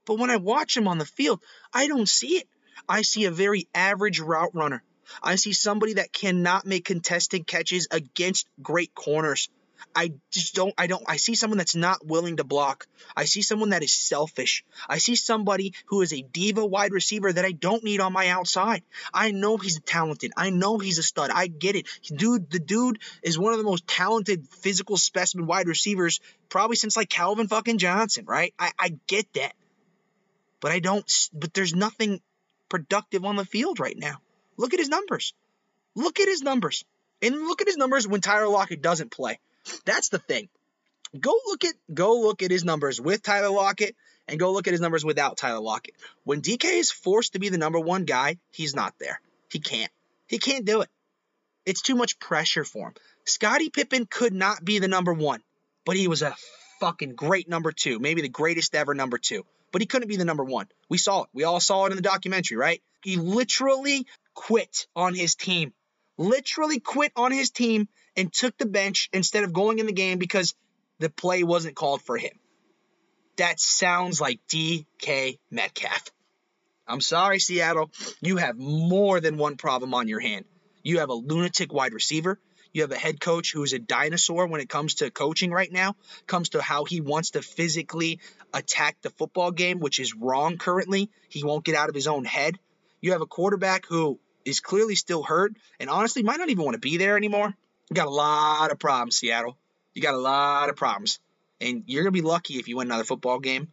But when I watch him on the field, I don't see it. I see a very average route runner. I see somebody that cannot make contested catches against great corners. I just don't, I don't, I see someone that's not willing to block. I see someone that is selfish. I see somebody who is a diva wide receiver that I don't need on my outside. I know he's talented. I know he's a stud. I get it. Dude, the dude is one of the most talented physical specimen wide receivers probably since like Calvin fucking Johnson, right? I, I get that. But I don't, but there's nothing productive on the field right now. Look at his numbers. Look at his numbers. And look at his numbers when Tyler Lockett doesn't play. That's the thing. Go look at go look at his numbers with Tyler Lockett and go look at his numbers without Tyler Lockett. When DK is forced to be the number one guy, he's not there. He can't. He can't do it. It's too much pressure for him. Scottie Pippen could not be the number one, but he was a fucking great number two, maybe the greatest ever number two. But he couldn't be the number one. We saw it. We all saw it in the documentary, right? He literally quit on his team. Literally quit on his team and took the bench instead of going in the game because the play wasn't called for him. That sounds like DK Metcalf. I'm sorry, Seattle. You have more than one problem on your hand. You have a lunatic wide receiver. You have a head coach who is a dinosaur when it comes to coaching right now, comes to how he wants to physically attack the football game, which is wrong currently. He won't get out of his own head. You have a quarterback who is clearly still hurt and honestly might not even want to be there anymore. You got a lot of problems, Seattle. You got a lot of problems. And you're going to be lucky if you win another football game.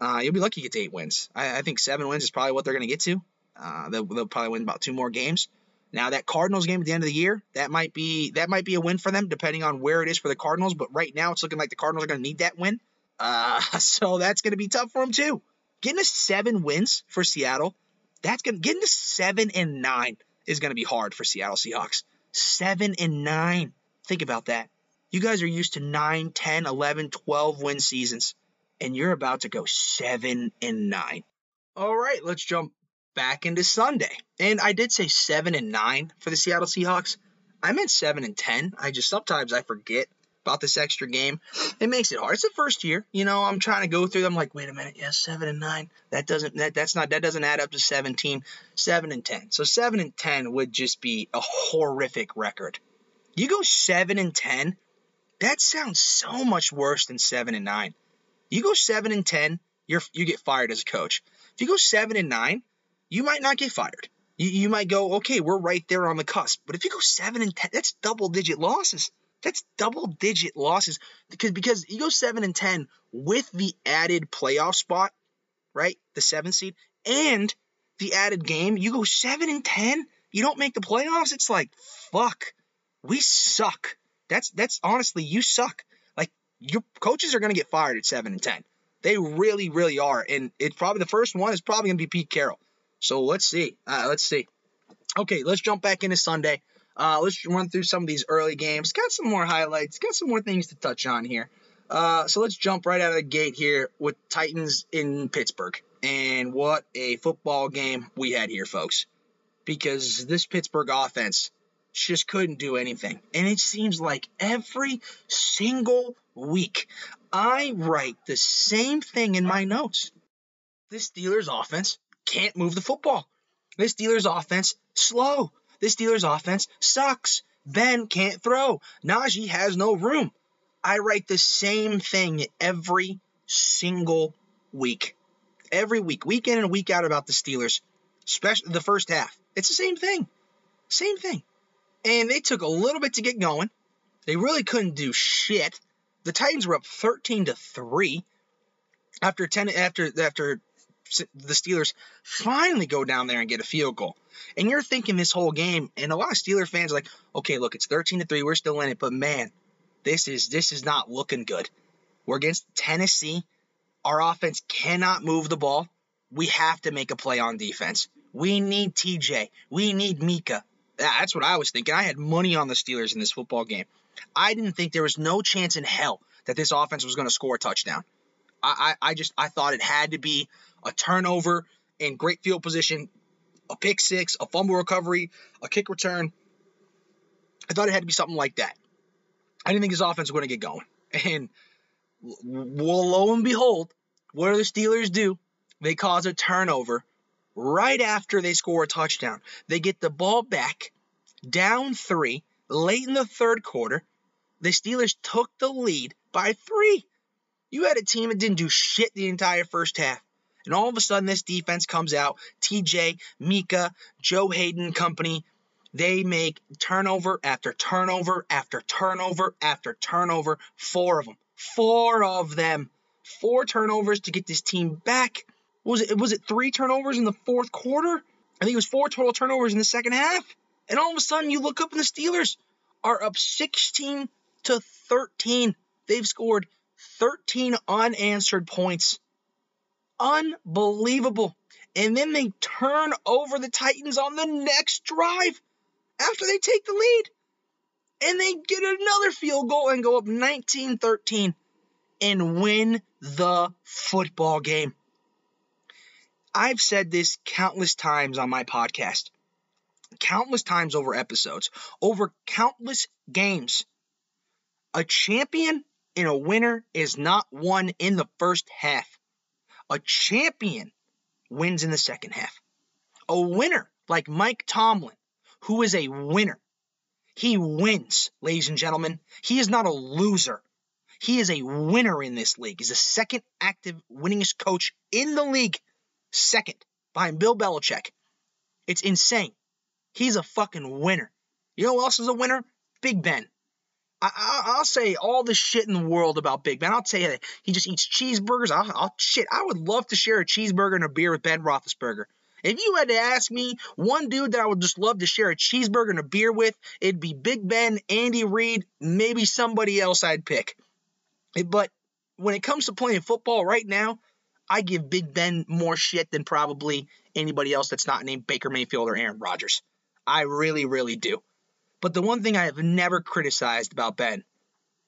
Uh, you'll be lucky to get to eight wins. I, I think seven wins is probably what they're going to get to. Uh, they'll, they'll probably win about two more games. Now that Cardinals game at the end of the year, that might be that might be a win for them, depending on where it is for the Cardinals. But right now, it's looking like the Cardinals are going to need that win. Uh, so that's going to be tough for them too. Getting to seven wins for Seattle that's going to get into seven and nine is going to be hard for Seattle Seahawks. Seven and nine. Think about that. You guys are used to 9, 10, 11, 12 win seasons, and you're about to go seven and nine. All right, let's jump back into Sunday. And I did say 7 and 9 for the Seattle Seahawks. I meant 7 and 10. I just sometimes I forget about this extra game. It makes it hard. It's the first year, you know. I'm trying to go through them. Like, wait a minute, yes, seven and nine. That doesn't that that's not that doesn't add up to 17. Seven and ten. So seven and ten would just be a horrific record. You go seven and ten. That sounds so much worse than seven and nine. You go seven and ten, you're you get fired as a coach. If you go seven and nine, you might not get fired. You, you might go, okay, we're right there on the cusp. But if you go seven and ten, that's double digit losses. That's double digit losses because because you go seven and ten with the added playoff spot, right? The seven seed and the added game. You go seven and ten. You don't make the playoffs. It's like fuck. We suck. That's that's honestly you suck. Like your coaches are gonna get fired at seven and ten. They really really are, and it's probably the first one is probably gonna be Pete Carroll. So let's see. Uh, let's see. Okay, let's jump back into Sunday. Uh, let's run through some of these early games. Got some more highlights. Got some more things to touch on here. Uh, so let's jump right out of the gate here with Titans in Pittsburgh. And what a football game we had here, folks. Because this Pittsburgh offense just couldn't do anything. And it seems like every single week I write the same thing in my notes. This Steelers offense can't move the football. This Steelers offense slow. The Steelers offense sucks. Ben can't throw. Najee has no room. I write the same thing every single week. Every week, week in and week out about the Steelers, especially the first half. It's the same thing. Same thing. And they took a little bit to get going. They really couldn't do shit. The Titans were up 13 to 3 after 10 after after the Steelers finally go down there and get a field goal. And you're thinking this whole game, and a lot of Steeler fans are like, okay, look, it's 13 to 3, we're still in it, but man, this is this is not looking good. We're against Tennessee. Our offense cannot move the ball. We have to make a play on defense. We need TJ. We need Minkah. That's what I was thinking. I had money on the Steelers in this football game. I didn't think there was no chance in hell that this offense was going to score a touchdown. I, I, I just I thought it had to be a turnover in great field position, a pick six, a fumble recovery, a kick return. I thought it had to be something like that. I didn't think his offense was going to get going. And well, lo and behold, what do the Steelers do? They cause a turnover right after they score a touchdown. They get the ball back, down three, late in the third quarter. The Steelers took the lead by three. You had a team that didn't do shit the entire first half. And all of a sudden, this defense comes out. TJ, Minkah, Joe Haden company, they make turnover after turnover after turnover after turnover. Four of them. Four of them. Four turnovers to get this team back. Was it was it three turnovers in the fourth quarter? I think it was four total turnovers in the second half. And all of a sudden you look up and the Steelers are up 16 to 13. They've scored 13 unanswered points Unbelievable. And then they turn over the Titans on the next drive after they take the lead. And they get another field goal and go up 19 13 and win the football game. I've said this countless times on my podcast, countless times over episodes, over countless games. A champion and a winner is not won in the first half. A champion wins in the second half. A winner like Mike Tomlin, who is a winner, he wins, ladies and gentlemen. He is not a loser. He is a winner in this league. He's the second active winningest coach in the league, second behind Bill Belichick. It's insane. He's a fucking winner. You know who else is a winner? Big Ben. I, will say all the shit in the world about Big Ben. I'll tell you that he just eats cheeseburgers. I'll, I'll, shit. I would love to share a cheeseburger and a beer with Ben Roethlisberger. If you had to ask me one dude that I would just love to share a cheeseburger and a beer with, it'd be Big Ben, Andy Reid, maybe somebody else I'd pick. But when it comes to playing football right now, I give Big Ben more shit than probably anybody else that's not named Baker Mayfield or Aaron Rodgers. I really, really do. But the one thing I have never criticized about Ben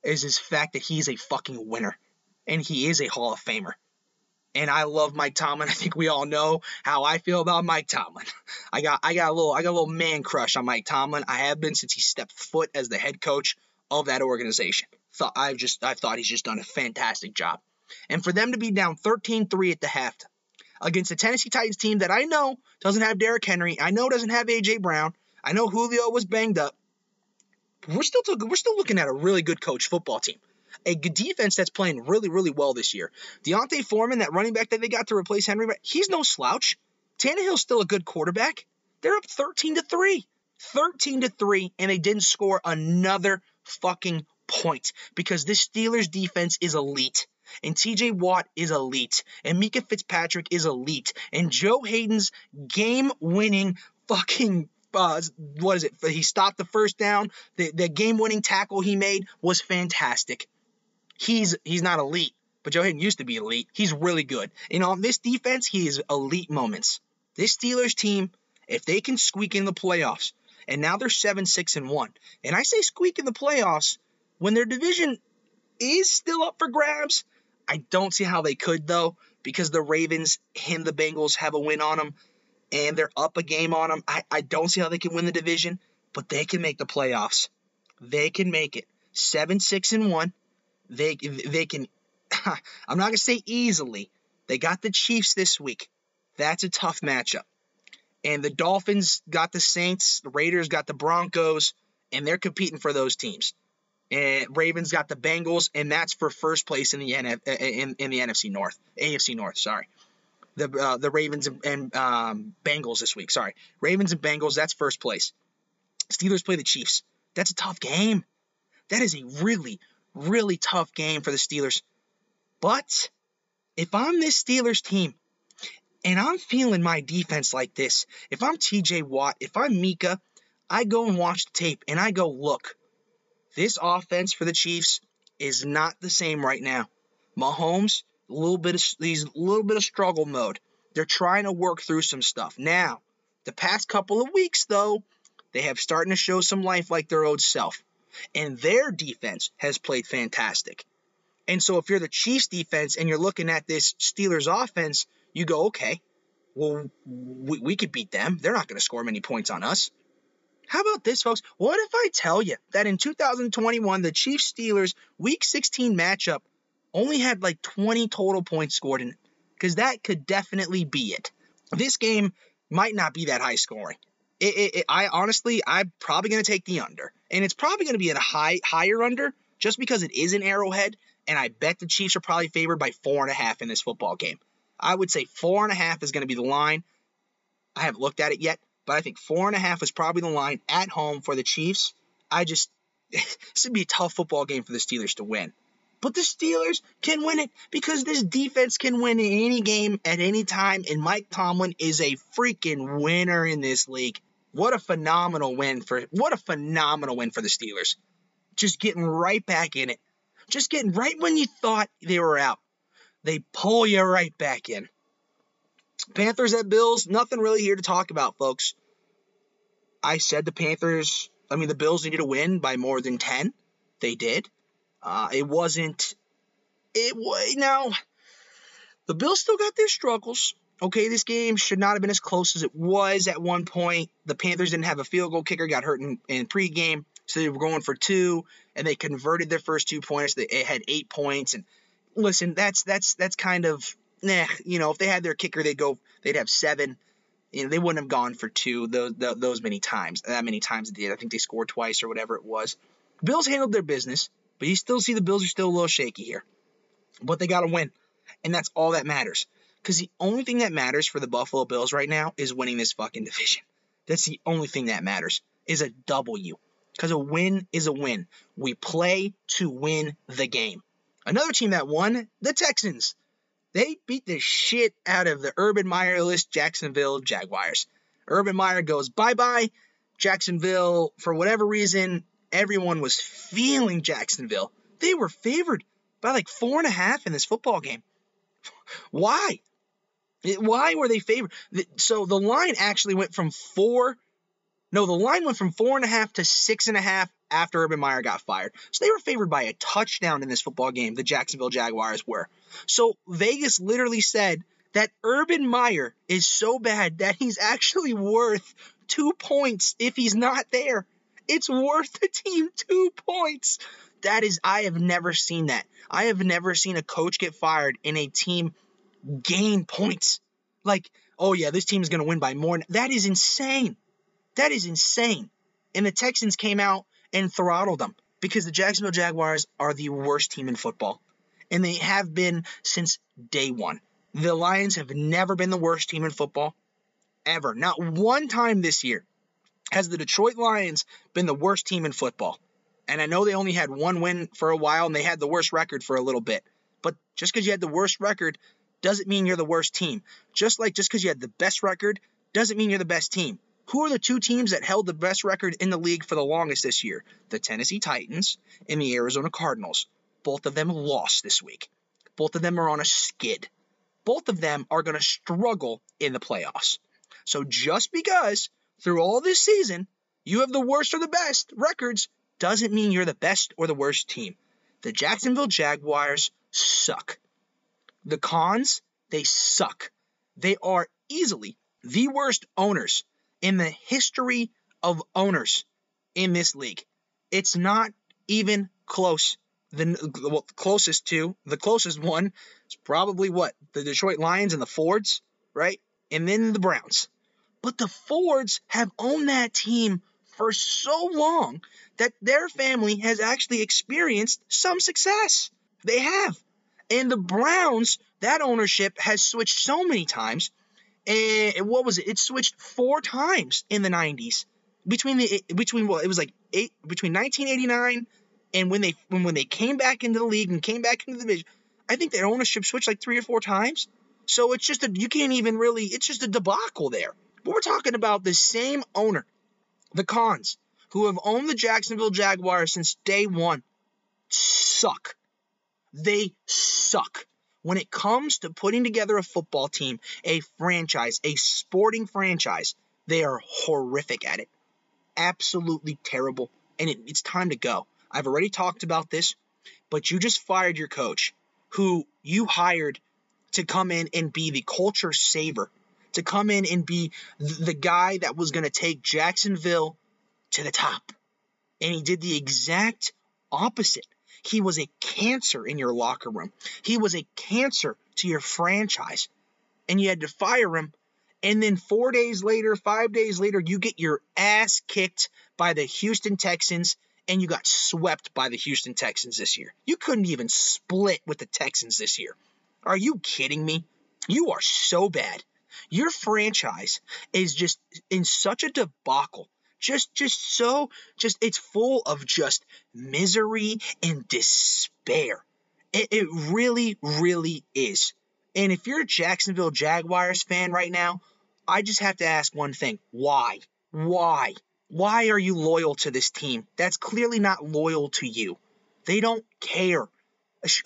is his fact that he's a fucking winner. And he is a Hall of Famer. And I love Mike Tomlin. I think we all know how I feel about Mike Tomlin. I got I got a little I got a little man crush on Mike Tomlin. I have been since he stepped foot as the head coach of that organization. Thought I've just I thought he's just done a fantastic job. And for them to be down 13-3 at the half against the Tennessee Titans team that I know doesn't have Derrick Henry, I know doesn't have AJ Brown, I know Julio was banged up. We're still we're still looking at a really good coach football team a defense that's playing really, really well this year. D'Onta Foreman, that running back that they got to replace Henry, he's no slouch. Tannehill's still a good quarterback. They're up 13 to 3. 13 to 3, and they didn't score another fucking point because this Steelers defense is elite. And TJ Watt is elite. And Minkah Fitzpatrick is elite. And Joe Haden's game winning fucking uh, what is it? He stopped the first down. The, the game winning tackle he made was fantastic he's he's not elite, but Joe Haden used to be elite. He's really good. And on this defense, he is elite moments. This Steelers team, if they can squeak in the playoffs, and now they're seven, six, and one. And I say squeak in the playoffs when their division is still up for grabs. I don't see how they could though, because the Ravens and the Bengals have a win on them, and they're up a game on them. I, I don't see how they can win the division, but they can make the playoffs. They can make it. Seven, six, and one they they can I'm not going to say easily. They got the Chiefs this week. That's a tough matchup. And the Dolphins got the Saints, the Raiders got the Broncos, and they're competing for those teams. And Ravens got the Bengals, and that's for first place in the NF, in, in the NFC North, AFC North. Sorry, the uh, the Ravens and, and um, Bengals this week. Sorry, Ravens and Bengals. That's first place. Steelers play the Chiefs. That's a tough game. That is a really, really tough game for the Steelers. But if I'm this Steelers team and I'm feeling my defense like this, if I'm TJ Watt, if I'm Minkah, I go and watch the tape and I go, look, this offense for the Chiefs is not the same right now. Mahomes, a little bit of he's a little bit of struggle mode. They're trying to work through some stuff. Now, the past couple of weeks though, they have starting to show some life like their old self and their defense has played fantastic. And so if you're the Chiefs defense and you're looking at this Steelers offense, you go, okay, well, we, we could beat them. They're not going to score many points on us. How about this, folks? What if I tell you that in 2021, the Chiefs Steelers Week 16 matchup only had like 20 total points scored in it? Because that could definitely be it. This game might not be that high scoring. It, it, it, I honestly, I'm probably going to take the under and it's probably going to be at a high higher under just because it is an Arrowhead, and I bet the Chiefs are probably favored by four and a half in this football game. I would say four and a half is going to be the line. I haven't looked at it yet, but I think four and a half is probably the line at home for the Chiefs. I just this would be a tough football game for the Steelers to win. But the Steelers can win it because this defense can win any game at any time, and Mike Tomlin is a freaking winner in this league. What a phenomenal win for what a phenomenal win for the Steelers. Just getting right back in it. Just getting right when you thought they were out. They pull you right back in. Panthers at Bills, nothing really here to talk about, folks. I said the Panthers, I mean, the Bills needed to win by more than 10. They did. Uh, it wasn't, it was, now, the Bills still got their struggles okay, this game should not have been as close as it was at one point. The Panthers didn't have a field goal kicker, got hurt in, in pregame, so they were going for two, and they converted their first two points. They had eight points, and listen, that's that's that's kind of nah. You know, if they had their kicker, they'd go, they'd have seven. You know, they wouldn't have gone for two those those many times. That many times they did. I think they scored twice or whatever it was. Bills handled their business, but you still see the Bills are still a little shaky here. But they got to win, and that's all that matters. Because the only thing that matters for the Buffalo Bills right now is winning this fucking division. That's the only thing that matters is a W. Because a win is a win. We play to win the game. Another team that won, the Texans. They beat the shit out of the Urban Meyer-less Jacksonville Jaguars. Urban Meyer goes bye bye. Jacksonville, for whatever reason, everyone was feeling Jacksonville. They were favored by like four and a half in this football game. Why? Why were they favored? So the line actually went from four. No, the line went from four and a half to six and a half after Urban Meyer got fired. So they were favored by a touchdown in this football game. The Jacksonville Jaguars were. So Vegas literally said that Urban Meyer is so bad that he's actually worth two points if he's not there. It's worth the team two points. That is, I have never seen that. I have never seen a coach get fired and a team gain points. Like, oh yeah, this team is going to win by more. That is insane. That is insane. And the Texans came out and throttled them because the Jacksonville Jaguars are the worst team in football. And they have been since day one. The Lions have never been the worst team in football, ever. Not one time this year has the Detroit Lions been the worst team in football. And I know they only had one win for a while and they had the worst record for a little bit. But just because you had the worst record doesn't mean you're the worst team. Just like just because you had the best record doesn't mean you're the best team. Who are the two teams that held the best record in the league for the longest this year? The Tennessee Titans and the Arizona Cardinals. Both of them lost this week. Both of them are on a skid. Both of them are going to struggle in the playoffs. So just because through all this season you have the worst or the best records doesn't mean you're the best or the worst team. The Jacksonville Jaguars suck. The Khans, they suck. They are easily the worst owners in the history of owners in this league. It's not even close. The well, closest to the closest one is probably what the Detroit Lions and the Fords, right? And then the Browns. But the Fords have owned that team for so long that their family has actually experienced some success. They have. And the Browns, that ownership has switched so many times. And what was it? It switched four times in the 90s. Between the eh, between what it was like eight between 1989 and when they when, when they came back into the league and came back into the division, I think their ownership switched like three or four times. So it's just a you can't even really it's just a debacle there. But we're talking about the same owner, the Khans, who have owned the Jacksonville Jaguars since day one, suck. They suck. When it comes to putting together a football team, a franchise, a sporting franchise, they are horrific at it. Absolutely terrible. And it, it's time to go. I've already talked about this, but you just fired your coach, who you hired to come in and be the culture saver, to come in and be the guy that was going to take Jacksonville to the top. And he did the exact opposite. He was a cancer in your locker room. He was a cancer to your franchise. And you had to fire him. And then four days later, five days later, you get your ass kicked by the Houston Texans and you got swept by the Houston Texans this year. You couldn't even split with the Texans this year. Are you kidding me? You are so bad. Your franchise is just in such a debacle just just so just it's full of just misery and despair. It, it really, really is. And if you're a Jacksonville Jaguars fan right now, I just have to ask one thing. Why? Why? Why are you loyal to this team? That's clearly not loyal to you. They don't care.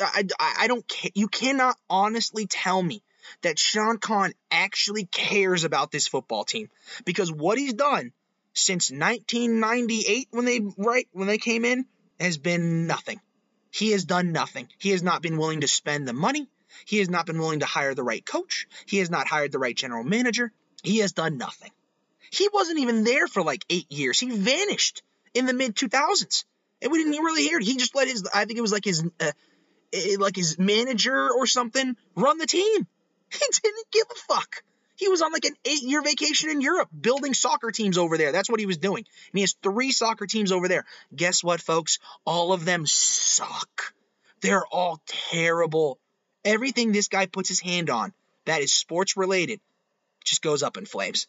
I, I, I don't care. You cannot honestly tell me that Sean Khan actually cares about this football team because what he's done since 1998 when they right when they came in has been nothing. He has done nothing. He has not been willing to spend the money. He has not been willing to hire the right coach. He has not hired the right general manager. He has done nothing. He wasn't even there for like eight years. He vanished in the mid 2000s, and we didn't really hear it. He just let his, I think it was like his, uh, eh, like his manager or something, run the team. He didn't give a fuck. He was on like an eight year vacation in Europe building soccer teams over there. That's what he was doing. And he has three soccer teams over there. Guess what, folks? All of them suck. They're all terrible. Everything this guy puts his hand on that is sports related just goes up in flames.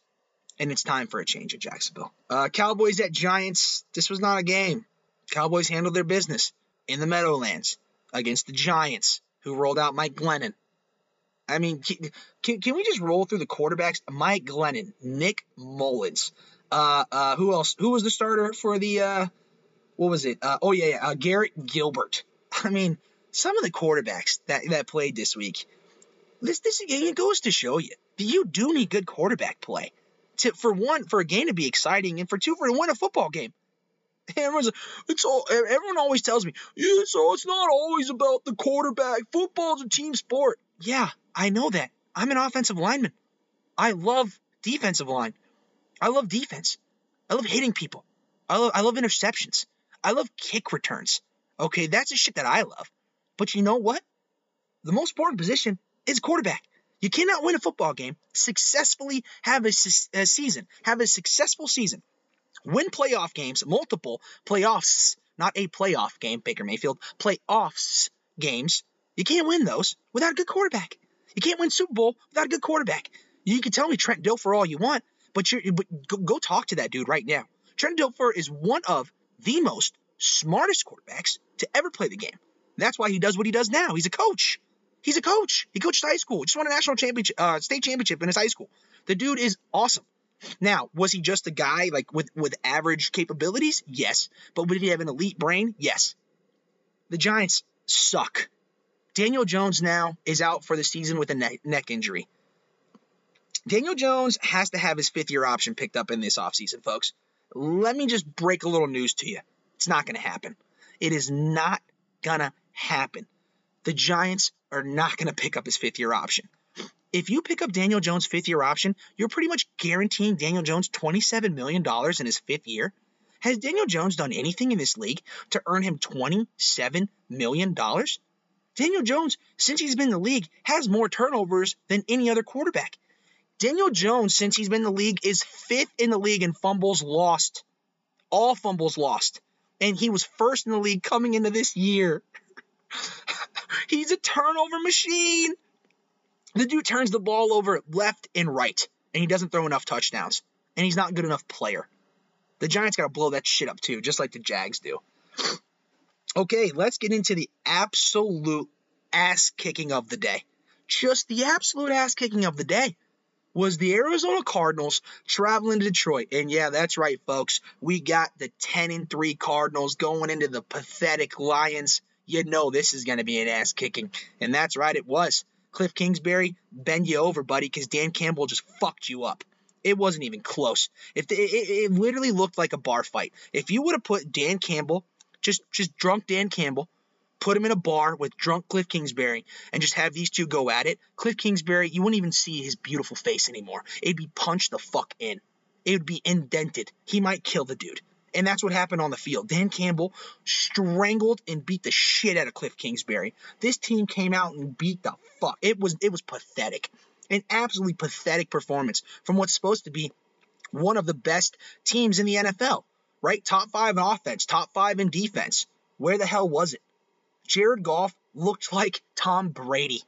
And it's time for a change at Jacksonville. Uh, Cowboys at Giants. This was not a game. Cowboys handled their business in the Meadowlands against the Giants, who rolled out Mike Glennon. I mean, can, can we just roll through the quarterbacks? Mike Glennon, Nick Mullens. Uh, uh, who else? Who was the starter for the, uh, what was it? Uh, oh, yeah, yeah, uh, Garrett Gilbert. I mean, some of the quarterbacks that, that played this week, this, this again goes to show you, you do need good quarterback play. To, for one, for a game to be exciting, and for two, for to win a football game. Everyone's, it's all. Everyone always tells me, yeah, so it's not always about the quarterback. Football's a team sport. Yeah, I know that. I'm an offensive lineman. I love defensive line. I love defense. I love hitting people. I love, I love interceptions. I love kick returns. Okay, that's the shit that I love. But you know what? The most important position is quarterback. You cannot win a football game, successfully have a, a season, have a successful season, win playoff games, multiple playoffs, not a playoff game, Baker Mayfield, playoffs games. You can't win those without a good quarterback. You can't win Super Bowl without a good quarterback. You can tell me Trent Dilfer all you want, but, you but go, go talk to that dude right now. Trent Dilfer is one of the most smartest quarterbacks to ever play the game. that's why he does what he does now. He's a coach. He's a coach. He coached high school. He just won a national championship, uh, state championship in his high school. The dude is awesome. Now, was he just a guy like with with average capabilities? Yes. But did he have an elite brain? Yes. The Giants suck. Daniel Jones now is out for the season with a neck, neck injury. Daniel Jones has to have his fifth year option picked up in this offseason, folks. Let me just break a little news to you. It's not going to happen. It is not going to happen. The Giants are not going to pick up his fifth year option. If you pick up Daniel Jones' fifth year option, you're pretty much guaranteeing Daniel Jones $27 million in his fifth year. Has Daniel Jones done anything in this league to earn him $27 million? Daniel Jones, since he's been in the league, has more turnovers than any other quarterback. Daniel Jones, since he's been in the league, is fifth in the league in fumbles lost. All fumbles lost. And he was first in the league coming into this year. he's a turnover machine. The dude turns the ball over left and right, and he doesn't throw enough touchdowns. And he's not a good enough player. The Giants got to blow that shit up too, just like the Jags do. Okay, let's get into the absolute ass kicking of the day. Just the absolute ass kicking of the day was the Arizona Cardinals traveling to Detroit. And yeah, that's right, folks. We got the 10 and 3 Cardinals going into the pathetic Lions. You know this is going to be an ass kicking. And that's right, it was. Cliff Kingsbury, bend you over, buddy, because Dan Campbell just fucked you up. It wasn't even close. If it, it literally looked like a bar fight. If you would have put Dan Campbell, just just drunk Dan Campbell, put him in a bar with drunk Cliff Kingsbury and just have these two go at it, Cliff Kingsbury, you wouldn't even see his beautiful face anymore. It'd be punched the fuck in. It would be indented. He might kill the dude. And that's what happened on the field. Dan Campbell strangled and beat the shit out of Cliff Kingsbury. This team came out and beat the fuck. It was it was pathetic. An absolutely pathetic performance from what's supposed to be one of the best teams in the NFL, right? Top five in offense, top five in defense. Where the hell was it? Jared Goff looked like Tom Brady.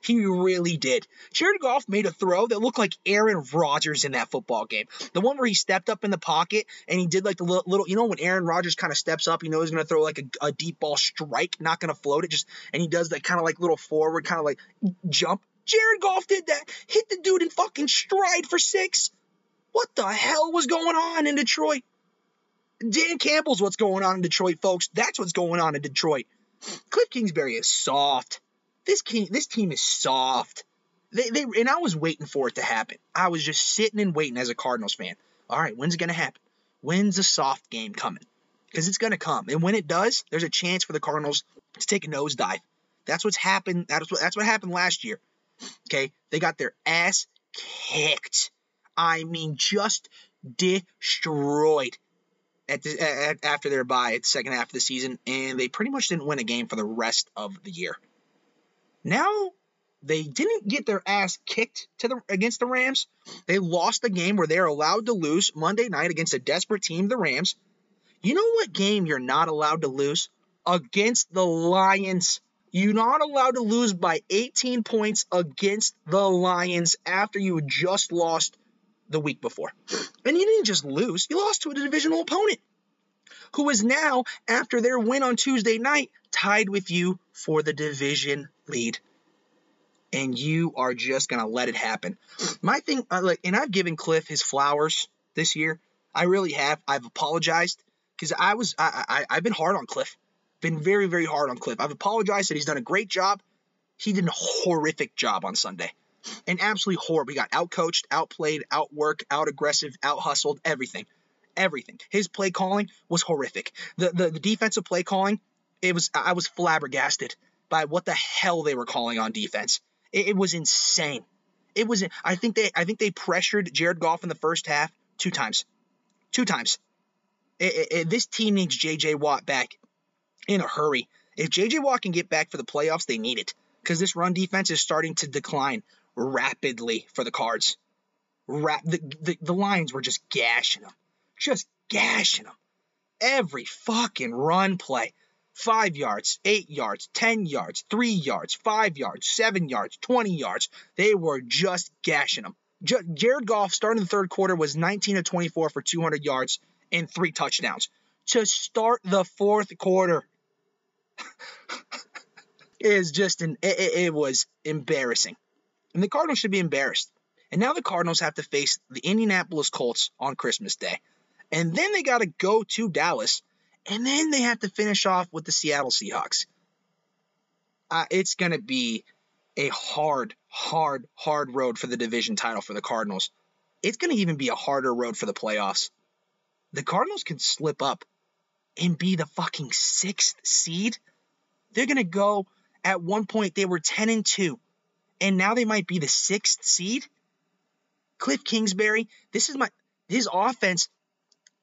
He really did. Jared Goff made a throw that looked like Aaron Rodgers in that football game. The one where he stepped up in the pocket and he did like the little, little you know, when Aaron Rodgers kind of steps up, you know he's going to throw like a, a, deep ball strike, not going to float it, just, and he does that kind of like little forward, kind of like jump. Jared Goff did that. Hit the dude in fucking stride for six. What the hell was going on in Detroit? Dan Campbell's what's going on in Detroit, folks. That's what's going on in Detroit. Cliff Kingsbury is soft. This team, this team is soft. They, they, and I was waiting for it to happen. I was just sitting and waiting as a Cardinals fan. All right, when's it going to happen? When's the soft game coming? Because it's going to come. And when it does, there's a chance for the Cardinals to take a nosedive. That's what's happened. That's what, that's what happened last year. Okay, they got their ass kicked. I mean, just destroyed at, the, at after their bye at the second half of the season, and they pretty much didn't win a game for the rest of the year. Now they didn't get their ass kicked to the against the Rams. They lost the game where they're allowed to lose Monday night against a desperate team, the Rams. You know what game you're not allowed to lose? Against the Lions. You're not allowed to lose by 18 points against the Lions after you just lost the week before. And you didn't just lose, you lost to a divisional opponent who is now, after their win on Tuesday night, tied with you for the division lead. And you are just going to let it happen. My thing, uh, like, and I've given Cliff his flowers this year. I really have. I've apologized because I was, I, I, I've been hard on Cliff. Been very, very hard on Cliff. I've apologized that he's done a great job. He did a horrific job on Sunday and absolutely horrible. He got outcoached, outplayed, outworked, out aggressive, out hustled, everything. everything. His play calling was horrific. The the, the defensive play calling, it was I was flabbergasted by what the hell they were calling on defense. It, it was insane. It was I think they I think they pressured Jared Goff in the first half two times. Two times. It, it, this team needs J.J. Watt back in a hurry. If J.J. Watt can get back for the playoffs, they need it because this run defense is starting to decline rapidly for the Cards. Rap, the, the, the Lions were just gashing them, just gashing them. Every fucking run play. Five yards, eight yards, 10 yards, three yards, five yards, seven yards, 20 yards. They were just gashing them. J- Jared Goff, starting the third quarter, was 19 to 24 for 200 yards and three touchdowns. To start the fourth quarter is just an, it, it was embarrassing. And the Cardinals should be embarrassed. And now the Cardinals have to face the Indianapolis Colts on Christmas Day. And then they got to go to Dallas. And then they have to finish off with the Seattle Seahawks. Uh, it's going to be a hard, hard, hard road for the division title for the Cardinals. It's going to even be a harder road for the playoffs. The Cardinals can slip up and be the fucking sixth seed. They're going to go, at one point, they were 10 and 2, and now they might be the sixth seed. Cliff Kingsbury, this is my his offense.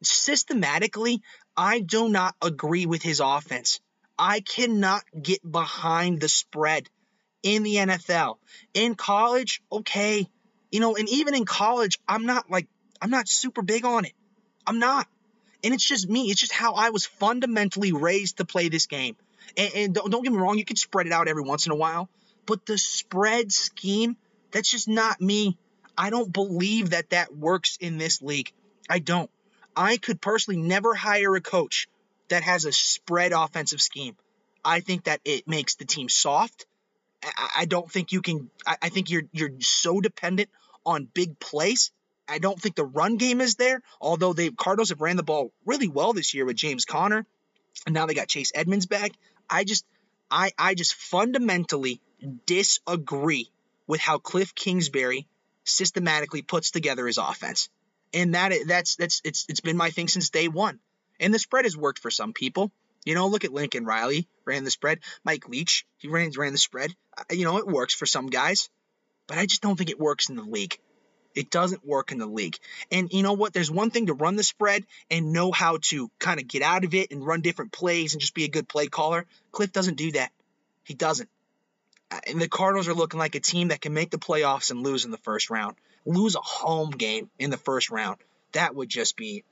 Systematically, I do not agree with his offense. I cannot get behind the spread in the NFL. In college, okay. You know, and even in college, I'm not like I'm not super big on it. I'm not. And it's just me. It's just how I was fundamentally raised to play this game. And, and don't, don't get me wrong, you can spread it out every once in a while. But the spread scheme, that's just not me. I don't believe that that works in this league. I don't. I could personally never hire a coach that has a spread offensive scheme. I think that it makes the team soft. I, don't think you can. I, I think you're you're so dependent on big plays. I don't think the run game is there. Although the Cardinals have ran the ball really well this year with James Conner, and now they got Chase Edmonds back. I just, I, I just fundamentally disagree with how Cliff Kingsbury systematically puts together his offense, and that that's that's it's it's been my thing since day one. And the spread has worked for some people. You know, look at Lincoln Riley ran the spread. Mike Leach he ran ran the spread. You know, it works for some guys, but I just don't think it works in the league. It doesn't work in the league. And you know what? There's one thing to run the spread and know how to kind of get out of it and run different plays and just be a good play caller. Cliff doesn't do that. He doesn't. And the Cardinals are looking like a team that can make the playoffs and lose in the first round. Lose a home game in the first round. That would just be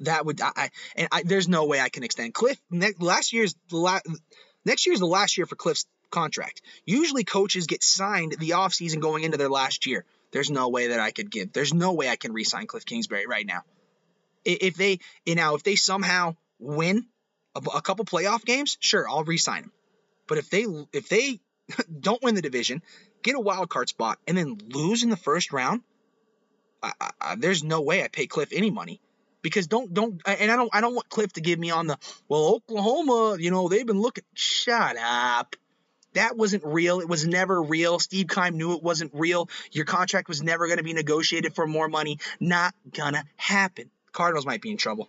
that would I and I, there's no way I can extend Cliff. Ne- last year's last next year's the last year for Cliff's contract. Usually coaches get signed the offseason going into their last year. There's no way that I could give. There's no way I can re-sign Cliff Kingsbury right now. If they, you know, if they somehow win a, a couple playoff games, sure, I'll re-sign him. But if they if they don't win the division, get a wild card spot, and then lose in the first round, I, I, there's no way I pay Cliff any money because don't don't and I don't I don't want Cliff to give me on the well Oklahoma you know they've been looking shut up that wasn't real. It was never real. Steve Keim knew it wasn't real. Your contract was never going to be negotiated for more money. Not gonna happen. Cardinals might be in trouble.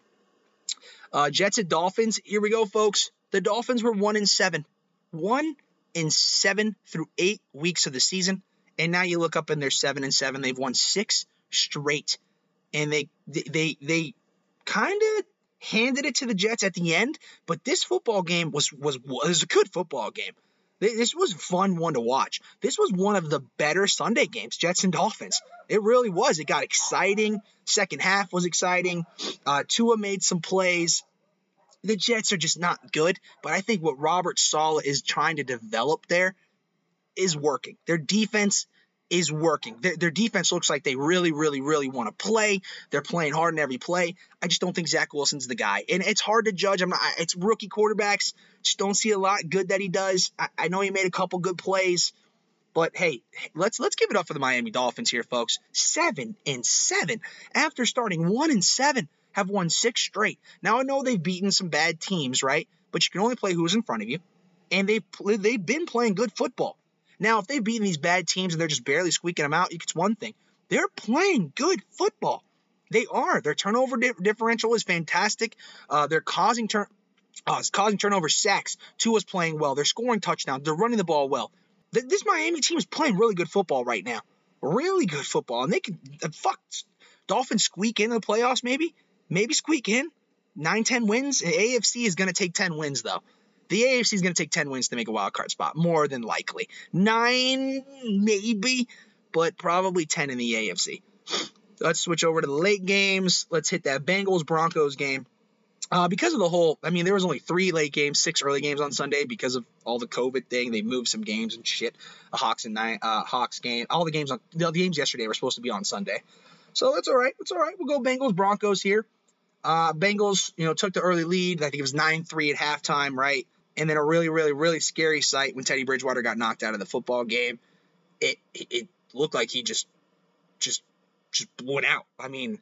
Uh, Jets and Dolphins. Here we go, folks. The Dolphins were one in seven, one in seven through eight weeks of the season, and now you look up and they're seven and seven. They've won six straight, and they they they, kind of handed it to the Jets at the end. But this football game was was was a good football game. This was fun one to watch. This was one of the better Sunday games, Jets and Dolphins. It really was. It got exciting. Second half was exciting. Uh, Tua made some plays. The Jets are just not good, but I think what Robert Saleh is trying to develop there is working. Their defense is working. Their, their defense looks like they really, really, really want to play. They're playing hard in every play. I just don't think Zach Wilson's the guy, and it's hard to judge. I'm not. It's rookie quarterbacks. Just don't see a lot good that he does. I, I know he made a couple good plays, but hey, let's let's give it up for the Miami Dolphins here, folks. Seven and seven after starting one and seven, have won six straight. Now I know they've beaten some bad teams, right? But you can only play who's in front of you, and they they've been playing good football. Now, if they've beaten these bad teams and they're just barely squeaking them out, it's one thing. They're playing good football. They are. Their turnover di- differential is fantastic. Uh, they're causing turn. Uh, causing turnover sacks. Tua's playing well. They're scoring touchdowns. They're running the ball well. Th- this Miami team is playing really good football right now. Really good football. And they could, uh, fuck, Dolphins squeak into the playoffs maybe? Maybe squeak in? 9, 10 wins? AFC is going to take 10 wins, though. The AFC is going to take 10 wins to make a wild card spot, more than likely. Nine, maybe, but probably 10 in the AFC. Let's switch over to the late games. Let's hit that Bengals Broncos game. Uh, because of the whole, I mean, there was only three late games, six early games on Sunday because of all the COVID thing. They moved some games and shit. A Hawks and nine, uh, Hawks game. All the games on the games yesterday were supposed to be on Sunday, so that's all right. That's all right. We'll go Bengals Broncos here. Uh, Bengals, you know, took the early lead. I think it was nine three at halftime, right? And then a really, really, really scary sight when Teddy Bridgewater got knocked out of the football game. It it looked like he just just just went out. I mean,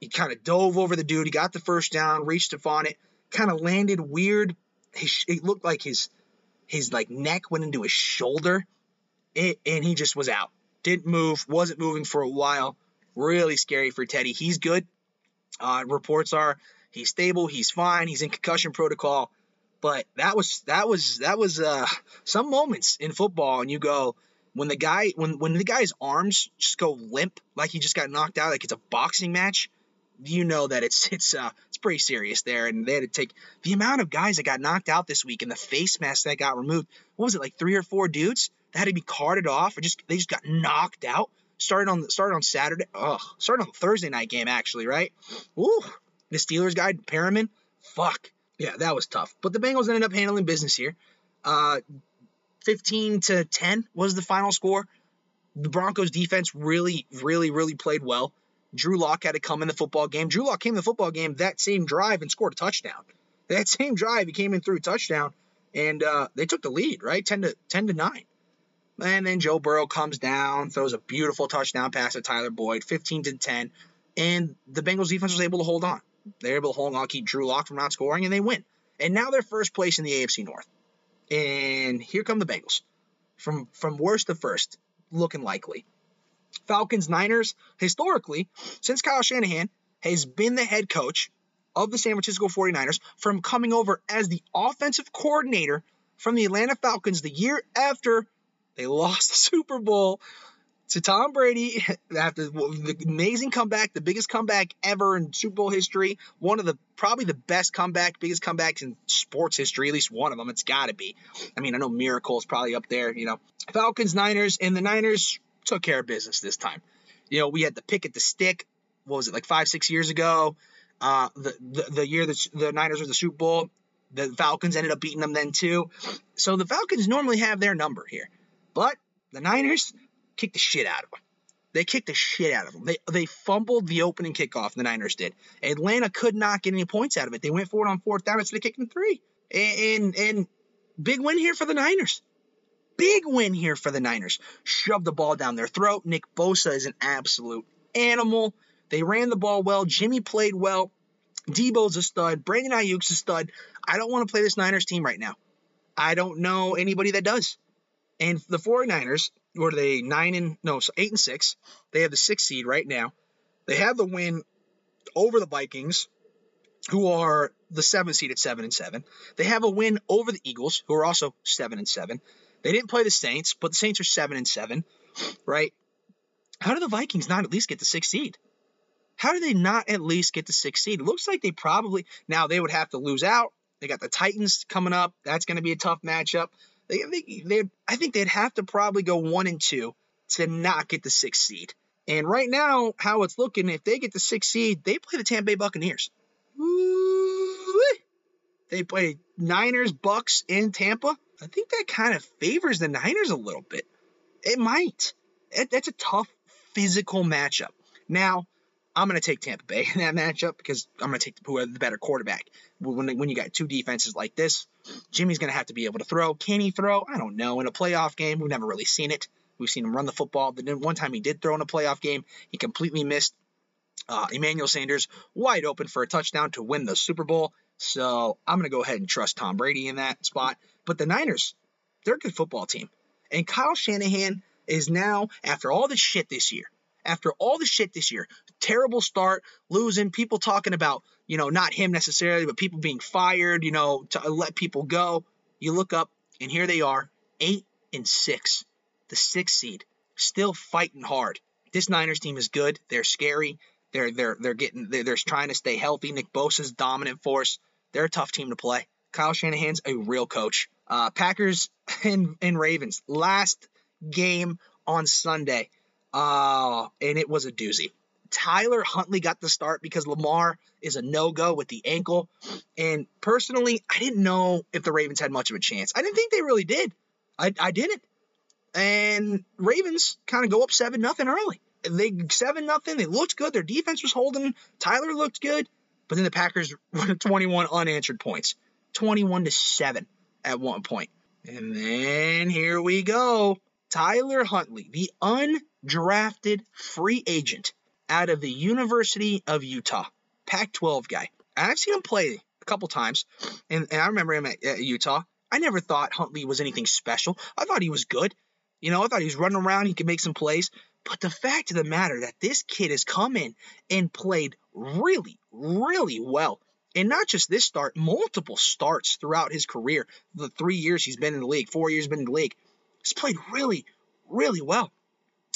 he kind of dove over the dude. He got the first down, reached upon it, kind of landed weird. It looked like his his like neck went into his shoulder, it, and he just was out. Didn't move, wasn't moving for a while. Really scary for Teddy. He's good. Uh, reports are he's stable, he's fine, he's in concussion protocol. But that was that was that was uh, some moments in football, and you go, when the guy when when the guy's arms just go limp like he just got knocked out like it's a boxing match you know that it's it's uh it's pretty serious there and they had to take the amount of guys that got knocked out this week and the face mask that got removed what was it like three or four dudes that had to be carted off or just they just got knocked out started on started on Saturday ugh started on Thursday night game actually right Ooh, the Steelers guy Perriman fuck yeah that was tough but the Bengals ended up handling business here uh 15 to 10 was the final score. The Broncos defense really, really, really played well. Drew Lock had to come in the football game. Drew Lock came in the football game that same drive and scored a touchdown. That same drive, he came in through a touchdown, and uh, they took the lead, right? 10 to 10 to 9. And then Joe Burrow comes down, throws a beautiful touchdown pass to Tyler Boyd, 15 to 10, and the Bengals defense was able to hold on. They were able to hold on, keep Drew Lock from not scoring, and they win. And now they're first place in the AFC North. And here come the Bengals. From from worst to first, looking likely. Falcons Niners, historically, since Kyle Shanahan has been the head coach of the San Francisco 49ers, from coming over as the offensive coordinator from the Atlanta Falcons the year after they lost the Super Bowl to Tom Brady after the amazing comeback, the biggest comeback ever in Super Bowl history, one of the probably the best comeback, biggest comebacks in sports history, at least one of them. It's got to be. I mean, I know Miracle is probably up there, you know. Falcons, Niners, and the Niners took care of business this time. You know, we had the pick at the stick. What was it like five, six years ago? Uh, the, the the year that the Niners were the Super Bowl, the Falcons ended up beating them then too. So the Falcons normally have their number here, but the Niners kicked the shit out of them. They kicked the shit out of them. They they fumbled the opening kickoff. The Niners did. Atlanta could not get any points out of it. They went for it on fourth down instead of kicking three. And, and and big win here for the Niners. Big win here for the Niners. Shoved the ball down their throat. Nick Bosa is an absolute animal. They ran the ball well. Jimmy played well. Deebo's a stud. Brandon Aiyuk's a stud. I don't want to play this Niners team right now. I don't know anybody that does. And the 49ers, what are they, nine and, no, so eight and six. They have the sixth seed right now. They have the win over the Vikings, who are the seventh seed at seven and seven. They have a win over the Eagles, who are also seven and seven. They didn't play the Saints, but the Saints are seven and seven, right? How do the Vikings not at least get the sixth seed? How do they not at least get the sixth seed? It looks like they probably now they would have to lose out. They got the Titans coming up. That's going to be a tough matchup. They, they, they, I think they'd have to probably go one and two to not get the sixth seed. And right now, how it's looking, if they get the sixth seed, they play the Tampa Bay Buccaneers. They play Niners, Bucks, in Tampa. I think that kind of favors the Niners a little bit. It might. That's a tough physical matchup. Now, I'm going to take Tampa Bay in that matchup because I'm going to take the, the better quarterback. When, when you got two defenses like this, Jimmy's going to have to be able to throw. Can he throw? I don't know. In a playoff game, we've never really seen it. We've seen him run the football. The one time he did throw in a playoff game, he completely missed uh, Emmanuel Sanders wide open for a touchdown to win the Super Bowl. So I'm going to go ahead and trust Tom Brady in that spot. But the Niners, they're a good football team. And Kyle Shanahan is now, after all this shit this year, after all the shit this year, terrible start, losing, people talking about, you know, not him necessarily, but people being fired, you know, to let people go. You look up, and here they are, eight and six, the sixth seed, still fighting hard. This Niners team is good. They're scary. They're they're they're getting they're, they're trying to stay healthy. Nick Bosa's dominant force. They're a tough team to play. Kyle Shanahan's a real coach. Uh, Packers and, and Ravens last game on Sunday, uh, and it was a doozy. Tyler Huntley got the start because Lamar is a no go with the ankle. And personally, I didn't know if the Ravens had much of a chance. I didn't think they really did. I, I didn't. And Ravens kind of go up 7 nothing early. They 7 nothing. They looked good. Their defense was holding. Tyler looked good. But then the Packers were 21 unanswered points. 21 to 7 at one point. And then here we go. Tyler Huntley, the undrafted free agent out of the University of Utah, Pac 12 guy. I've seen him play a couple times, and, and I remember him at, at, Utah. I never thought Huntley was anything special. I thought he was good. You know, I thought he was running around, he could make some plays. But the fact of the matter that this kid has come in and played really, really well and not just this start, multiple starts throughout his career, the three years he's been in the league, four years been in the league, he's played really, really well.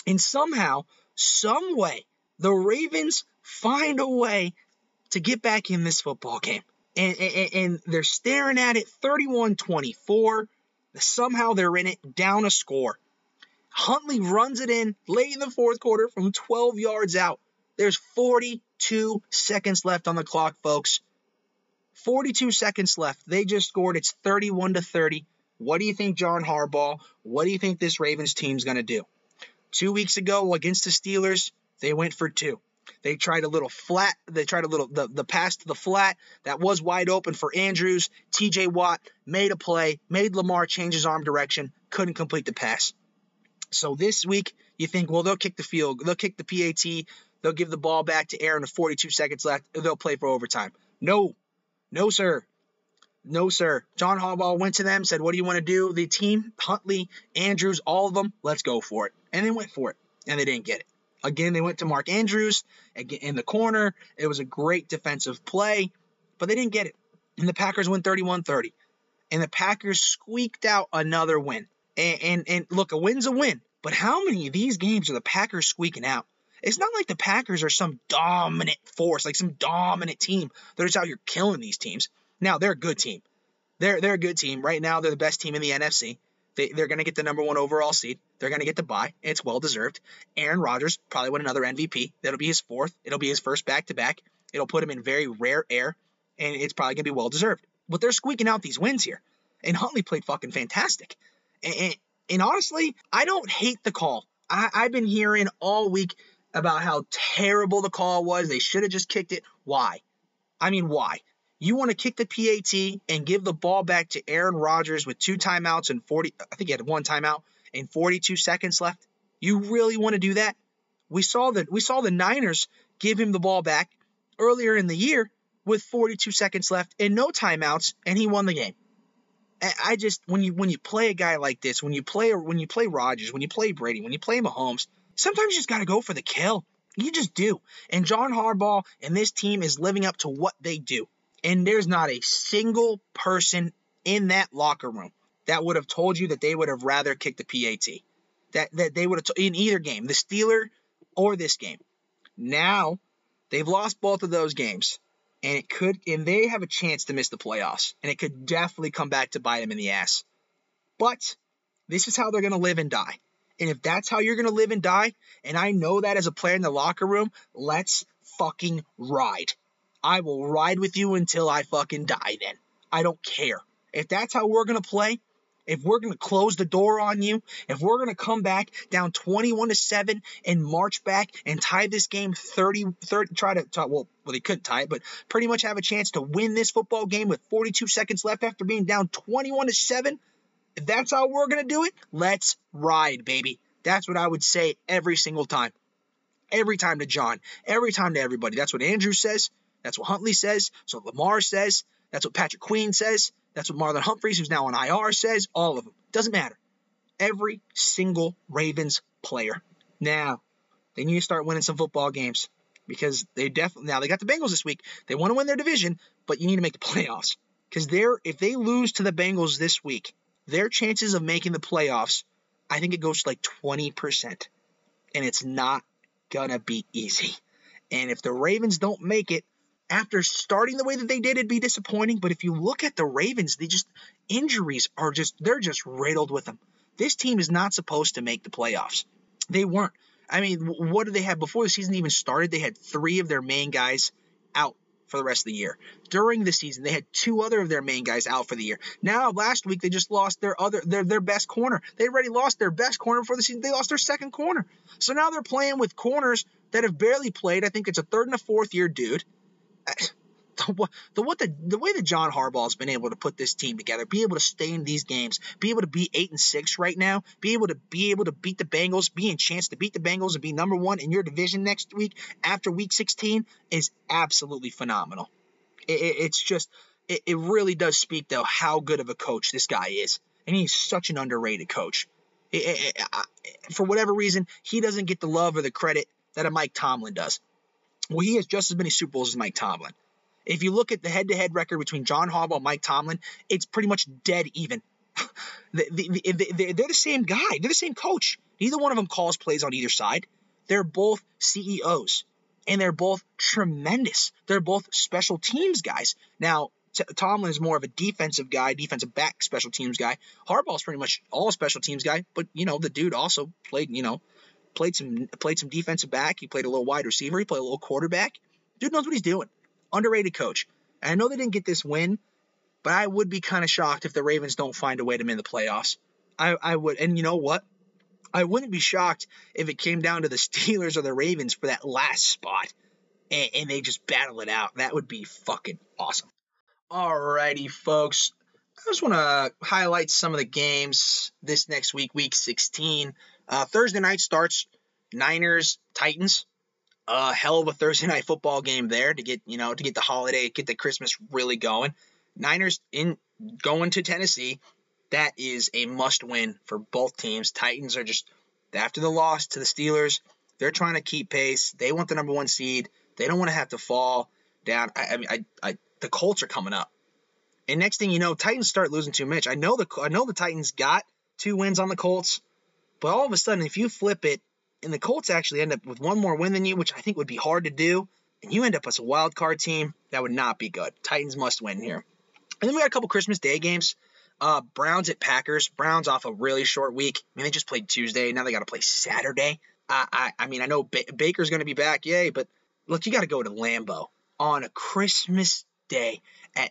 And somehow, some way, the Ravens find a way to get back in this football game. And, and, and they're staring at it 31 24. Somehow they're in it, down a score. Huntley runs it in late in the fourth quarter from 12 yards out. There's 42 seconds left on the clock, folks. 42 seconds left. They just scored. It's 31 to 30. What do you think, John Harbaugh? What do you think this Ravens team's going to do? Two weeks ago against the Steelers, they went for two. They tried a little flat. They tried a little the, the pass to the flat that was wide open for Andrews. TJ Watt made a play, made Lamar change his arm direction, couldn't complete the pass. So this week, you think, well, they'll kick the field, they'll kick the PAT, they'll give the ball back to Aaron with 42 seconds left, they'll play for overtime. No, no, sir. No, sir. John Harbaugh went to them, said, What do you want to do? The team, Huntley, Andrews, all of them, let's go for it. And they went for it, and they didn't get it. Again, they went to Mark Andrews in the corner. It was a great defensive play, but they didn't get it. And the Packers win 31 30. And the Packers squeaked out another win. And, and, and look, a win's a win. But how many of these games are the Packers squeaking out? It's not like the Packers are some dominant force, like some dominant team that is out here killing these teams. Now they're a good team. They're they're a good team. Right now they're the best team in the NFC. They, they're going to get the number one overall seed. They're going to get the bye. It's well deserved. Aaron Rodgers probably win another MVP. That'll be his fourth. It'll be his first back to back. It'll put him in very rare air, and it's probably going to be well deserved. But they're squeaking out these wins here, and Huntley played fucking fantastic. And, and, and honestly, I don't hate the call. I, I've been hearing all week about how terrible the call was. They should have just kicked it. Why? I mean, why? You want to kick the PAT and give the ball back to Aaron Rodgers with two timeouts and 40, I think he had one timeout and 42 seconds left. You really want to do that? We saw that we saw the Niners give him the ball back earlier in the year with 42 seconds left and no timeouts, and he won the game. I just when you when you play a guy like this, when you play when you play Rodgers, when you play Brady, when you play Mahomes, sometimes you just got to go for the kill. You just do. And John Harbaugh and this team is living up to what they do. And there's not a single person in that locker room that would have told you that they would have rather kicked the PAT. That that they would have t- in either game, the Steeler or this game. Now they've lost both of those games, and it could and they have a chance to miss the playoffs, and it could definitely come back to bite them in the ass. But this is how they're going to live and die. And if that's how you're going to live and die, and I know that as a player in the locker room, let's fucking ride. I will ride with you until I fucking die then. I don't care. If that's how we're going to play, if we're going to close the door on you, if we're going to come back down 21 to 7 and march back and tie this game 30 30 try to well, well they couldn't tie it, but pretty much have a chance to win this football game with 42 seconds left after being down 21 to 7, if that's how we're going to do it, let's ride, baby. That's what I would say every single time. Every time to John, every time to everybody. That's what Andrew says. That's what Huntley says. So Lamar says. That's what Patrick Queen says. That's what Marlon Humphreys, who's now on IR, says. All of them. Doesn't matter. Every single Ravens player. Now, They need to start winning some football games because they definitely now they got the Bengals this week. They want to win their division, but you need to make the playoffs because they're if they lose to the Bengals this week, their chances of making the playoffs, I think it goes to like 20%. And it's not gonna be easy. And if the Ravens don't make it, after starting the way that they did, it'd be disappointing. But if you look at the Ravens, they just injuries are just they're just riddled with them. This team is not supposed to make the playoffs. They weren't. I mean, what did they have before the season even started? They had three of their main guys out for the rest of the year. During the season, they had two other of their main guys out for the year. Now, last week they just lost their other their their best corner. They already lost their best corner before the season. They lost their second corner. So now they're playing with corners that have barely played. I think it's a third and a fourth year dude the, what the the way that John Harbaugh has been able to put this team together, be able to stay in these games, be able to be eight and six right now, be able to be able to beat the Bengals, be in chance to beat the Bengals and be number one in your division next week after week 16 is absolutely phenomenal. It, it, it's just it, it really does speak though how good of a coach this guy is, and he's such an underrated coach. for whatever reason, he doesn't get the love or the credit that a Mike Tomlin does. Well, he has just as many Super Bowls as Mike Tomlin. If you look at the head-to-head record between John Harbaugh and Mike Tomlin, it's pretty much dead even. the, the, the, they're the same guy. They're the same coach. Neither one of them calls plays on either side. They're both CEOs, and they're both tremendous. They're both special teams guys. Now, Tomlin is more of a defensive guy, defensive back special teams guy. Harbaugh's pretty much all special teams guy, but you know the dude also played, you know, played some played some defensive back. He played a little wide receiver. He played a little quarterback. Dude knows what he's doing underrated coach. And I know they didn't get this win, but I would be kind of shocked if the Ravens don't find a way to win the playoffs. I, I would, and you know what? I wouldn't be shocked if it came down to the Steelers or the Ravens for that last spot, and, and they just battle it out. That would be fucking awesome. Alrighty, folks. I just want to highlight some of the games this next week, week 16. Uh, Thursday night starts Niners Titans a hell of a Thursday night football game there to get, you know, to get the holiday, get the Christmas really going. Niners in going to Tennessee, that is a must win for both teams. Titans are just after the loss to the Steelers, they're trying to keep pace. They want the number one seed. They don't want to have to fall down. I, I mean, I, I, the Colts are coming up, and next thing you know, Titans start losing too much. I know the I know the Titans got two wins on the Colts, but all of a sudden, if you flip it and the Colts actually end up with one more win than you, which I think would be hard to do, and you end up as a wild card team, that would not be good. Titans must win here. And then we got a couple Christmas Day games. Uh, Browns at Packers. Browns off a really short week. I mean, they just played Tuesday. Now they got to play Saturday. I, I, mean, I know ba- Baker's going to be back, yay, but look, you got to go to Lambeau on a Christmas Day at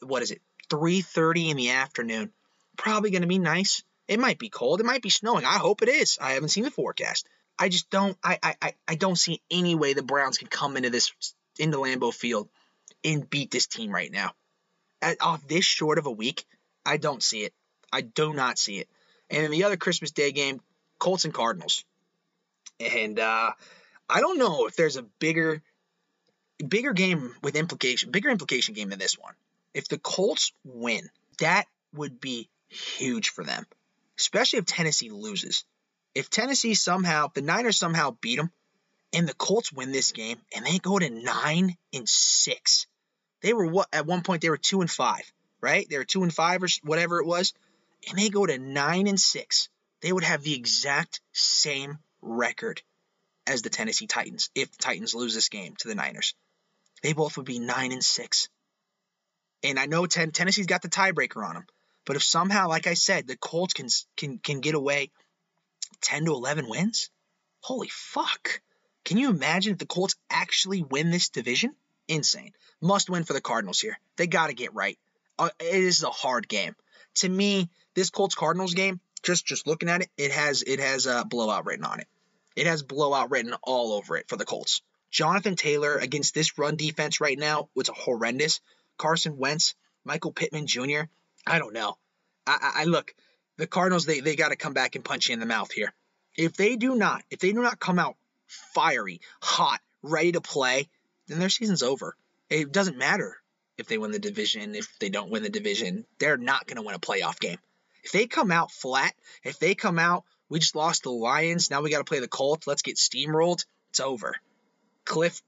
what is it, 3:30 in the afternoon. Probably going to be nice. It might be cold. It might be snowing. I hope it is. I haven't seen the forecast. I just don't I, I I don't see any way the Browns can come into this into Lambeau Field and beat this team right now. At, off this short of a week, I don't see it. I do not see it. And in the other Christmas Day game, Colts and Cardinals. And uh, I don't know if there's a bigger bigger game with implication, bigger implication game than this one. If the Colts win, that would be huge for them, especially if Tennessee loses if Tennessee somehow, the Niners somehow beat them, and the Colts win this game, and they go to nine and six, they were what at one point they were two and five, right? They were two and five or whatever it was, and they go to nine and six. They would have the exact same record as the Tennessee Titans if the Titans lose this game to the Niners. They both would be nine and six. And I know ten, Tennessee's got the tiebreaker on them, but if somehow, like I said, the Colts can can can get away 10 to 11 wins? Holy fuck. Can you imagine if the Colts actually win this division? Insane. Must win for the Cardinals here. They got to get right. Uh, it is a hard game. To me, this Colts Cardinals game, just just looking at it, it has it has a blowout written on it. It has blowout written all over it for the Colts. Jonathan Taylor against this run defense right now was horrendous. Carson Wentz, Michael Pittman Jr. I don't know. I, I, I look the Cardinals, they, they got to come back and punch you in the mouth here. If they do not, if they do not come out fiery, hot, ready to play, then their season's over. It doesn't matter if they win the division, if they don't win the division, they're not going to win a playoff game. If they come out flat, if they come out We just lost the Lions. Now we got to play the Colts. Let's get steamrolled. It's over. Cliff,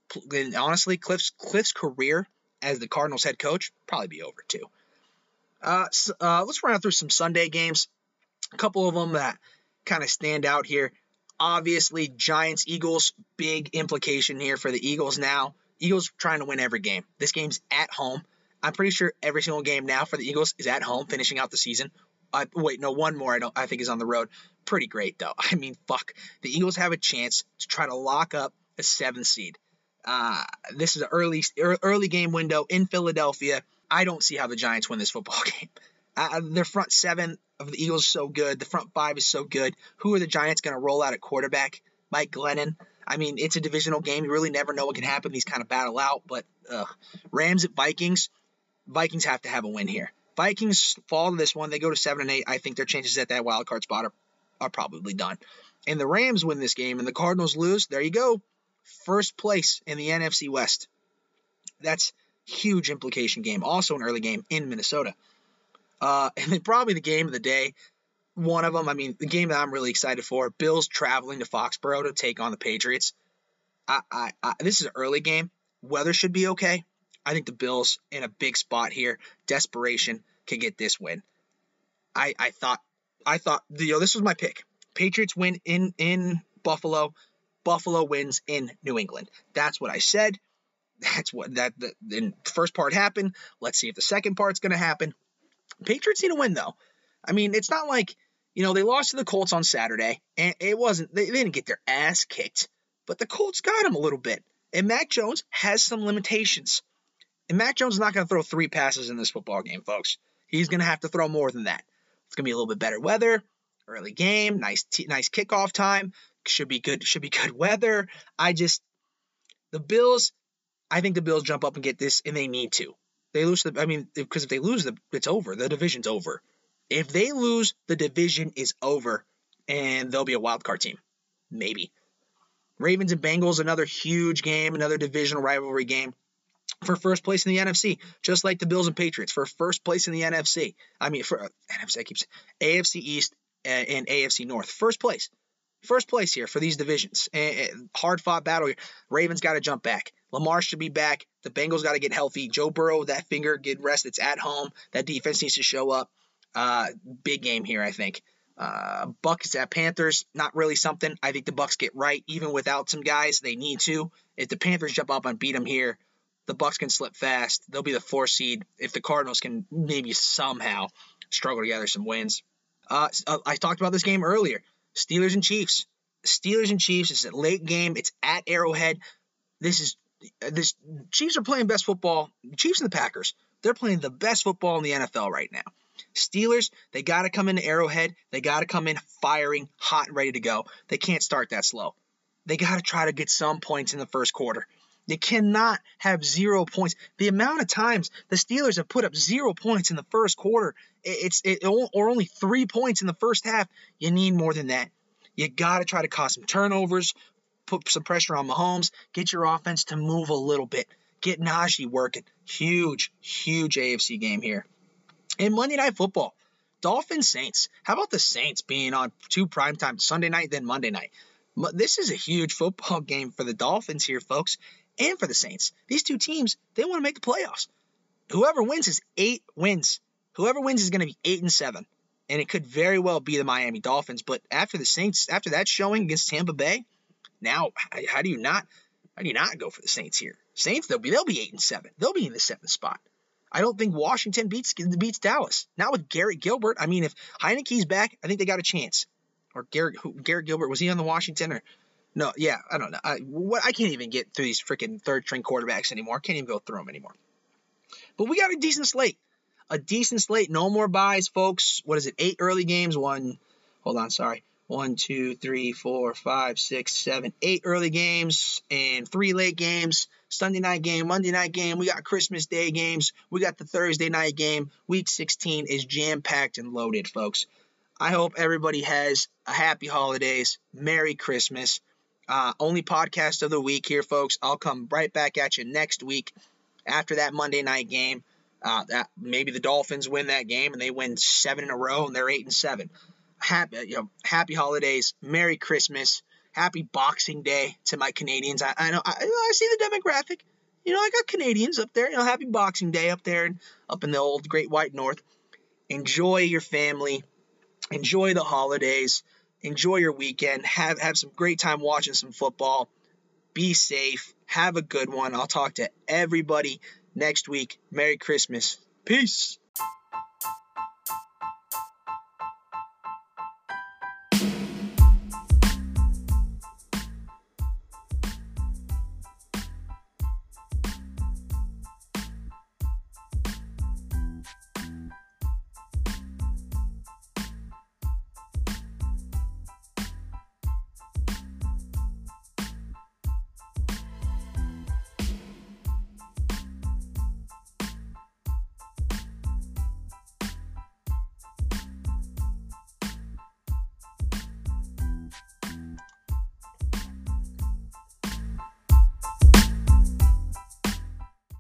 honestly, Cliff's Cliff's career as the Cardinals head coach probably be over too. Uh, uh, let's run through some Sunday games. A couple of them that kind of stand out here. Obviously, Giants Eagles, big implication here for the Eagles now. Eagles trying to win every game. This game's at home. I'm pretty sure every single game now for the Eagles is at home, finishing out the season. Uh, wait, no, one more I don't I think is on the road. Pretty great though. I mean, fuck. The Eagles have a chance to try to lock up a seventh seed. Uh, this is an early early game window in Philadelphia. I don't see how the Giants win this football game. Uh, their front seven of the Eagles is so good. The front five is so good. Who are the Giants going to roll out at quarterback? Mike Glennon. I mean, it's a divisional game. You really never know what can happen. These kind of battle out. But uh, Rams at Vikings. Vikings have to have a win here. Vikings fall to this one. They go to seven and eight. I think their chances at that wild card spot are, are probably done. And the Rams win this game, and the Cardinals lose. There you go, first place in the NFC West. That's huge implication game. Also an early game in Minnesota. Uh, and then probably the game of the day. One of them, I mean, the game that I'm really excited for. Bills traveling to Foxborough to take on the Patriots. I, I, I this is an early game. Weather should be okay. I think the Bills in a big spot here, desperation, can get this win. I I thought I thought you know this was my pick. Patriots win in in Buffalo. Buffalo wins in New England. That's what I said. That's what that the, the first part happened. Let's see if the second part's going to happen. Patriots need to win though. I mean, it's not like you know they lost to the Colts on Saturday, and it wasn't they, they didn't get their ass kicked, but the Colts got them a little bit. And Mac Jones has some limitations. And Mac Jones is not going to throw three passes in this football game, folks. He's going to have to throw more than that. It's going to be a little bit better weather, early game, nice t- nice kickoff time. Should be good. Should be good weather. I just the Bills. I think the Bills jump up and get this, and they need to. They lose the. I mean, because if they lose, the it's over. The division's over. If they lose, the division is over, and they'll be a wild card team, maybe. Ravens and Bengals, another huge game, another divisional rivalry game for first place in the NFC, just like the Bills and Patriots for first place in the NFC. I mean, for uh, NFC, I AFC East and, and AFC North, first place, first place here for these divisions. And, hard fought battle here. Ravens got to jump back. Lamar should be back. The Bengals got to get healthy. Joe Burrow, that finger, get rest. It's at home. That defense needs to show up. Uh, big game here, I think. Uh, Bucks at Panthers, not really something. I think the Bucks get right, even without some guys. They need to. If the Panthers jump up and beat them here, the Bucks can slip fast. They'll be the four seed if the Cardinals can maybe somehow struggle together some wins. Uh, uh, I talked about this game earlier. Steelers and Chiefs. Steelers and Chiefs. It's a late game. It's at Arrowhead. This is this Chiefs are playing best football. Chiefs and the Packers. They're playing the best football in the NFL right now. Steelers, they got to come into Arrowhead. They got to come in firing, hot and ready to go. They can't start that slow. They got to try to get some points in the first quarter. You cannot have zero points. The amount of times the Steelers have put up zero points in the first quarter, it's it, or only three points in the first half. You need more than that. You got to try to cause some turnovers, put some pressure on Mahomes, get your offense to move a little bit, get Najee working. Huge, huge AFC game here. And Monday Night Football, Dolphins Saints. How about the Saints being on two primetime Sunday night, then Monday night? This is a huge football game for the Dolphins here, folks and for the Saints. These two teams, they want to make the playoffs. Whoever wins is eight wins. Whoever wins is going to be eight and seven. And it could very well be the Miami Dolphins. But after the Saints, after that showing against Tampa Bay, now how do you not how do you not go for the Saints here? Saints, they'll be they'll be eight and seven. They'll be in the seventh spot. I don't think Washington beats beats Dallas. Not with Garrett Gilbert. I mean, if Heinicke's back, I think they got a chance. Or Garrett who, Garrett Gilbert was he on the Washington or no, yeah, I don't know. I, what, I can't even get through these freaking third string quarterbacks anymore. I can't even go through them anymore. But we got a decent slate. A decent slate. No more byes, folks. What is it? Eight early games. One, hold on, sorry. One, two, three, four, five, six, seven, eight early games and three late games. Sunday night game, Monday night game. We got Christmas Day games. We got the Thursday night game. Week 16 is jam packed and loaded, folks. I hope everybody has a happy holidays. Merry Christmas. Uh, only podcast of the week here, folks. I'll come right back at you next week after that Monday night game. Uh, that maybe the Dolphins win that game and they win seven in a row and they're eight and seven. Happy, you know, happy holidays, Merry Christmas, Happy Boxing Day to my Canadians. I, I know I, I see the demographic. You know, I got Canadians up there. You know, Happy Boxing Day up there and up in the old Great White North. Enjoy your family. Enjoy the holidays. Enjoy your weekend. Have have some great time watching some football. Be safe. Have a good one. I'll talk to everybody next week. Merry Christmas. Peace.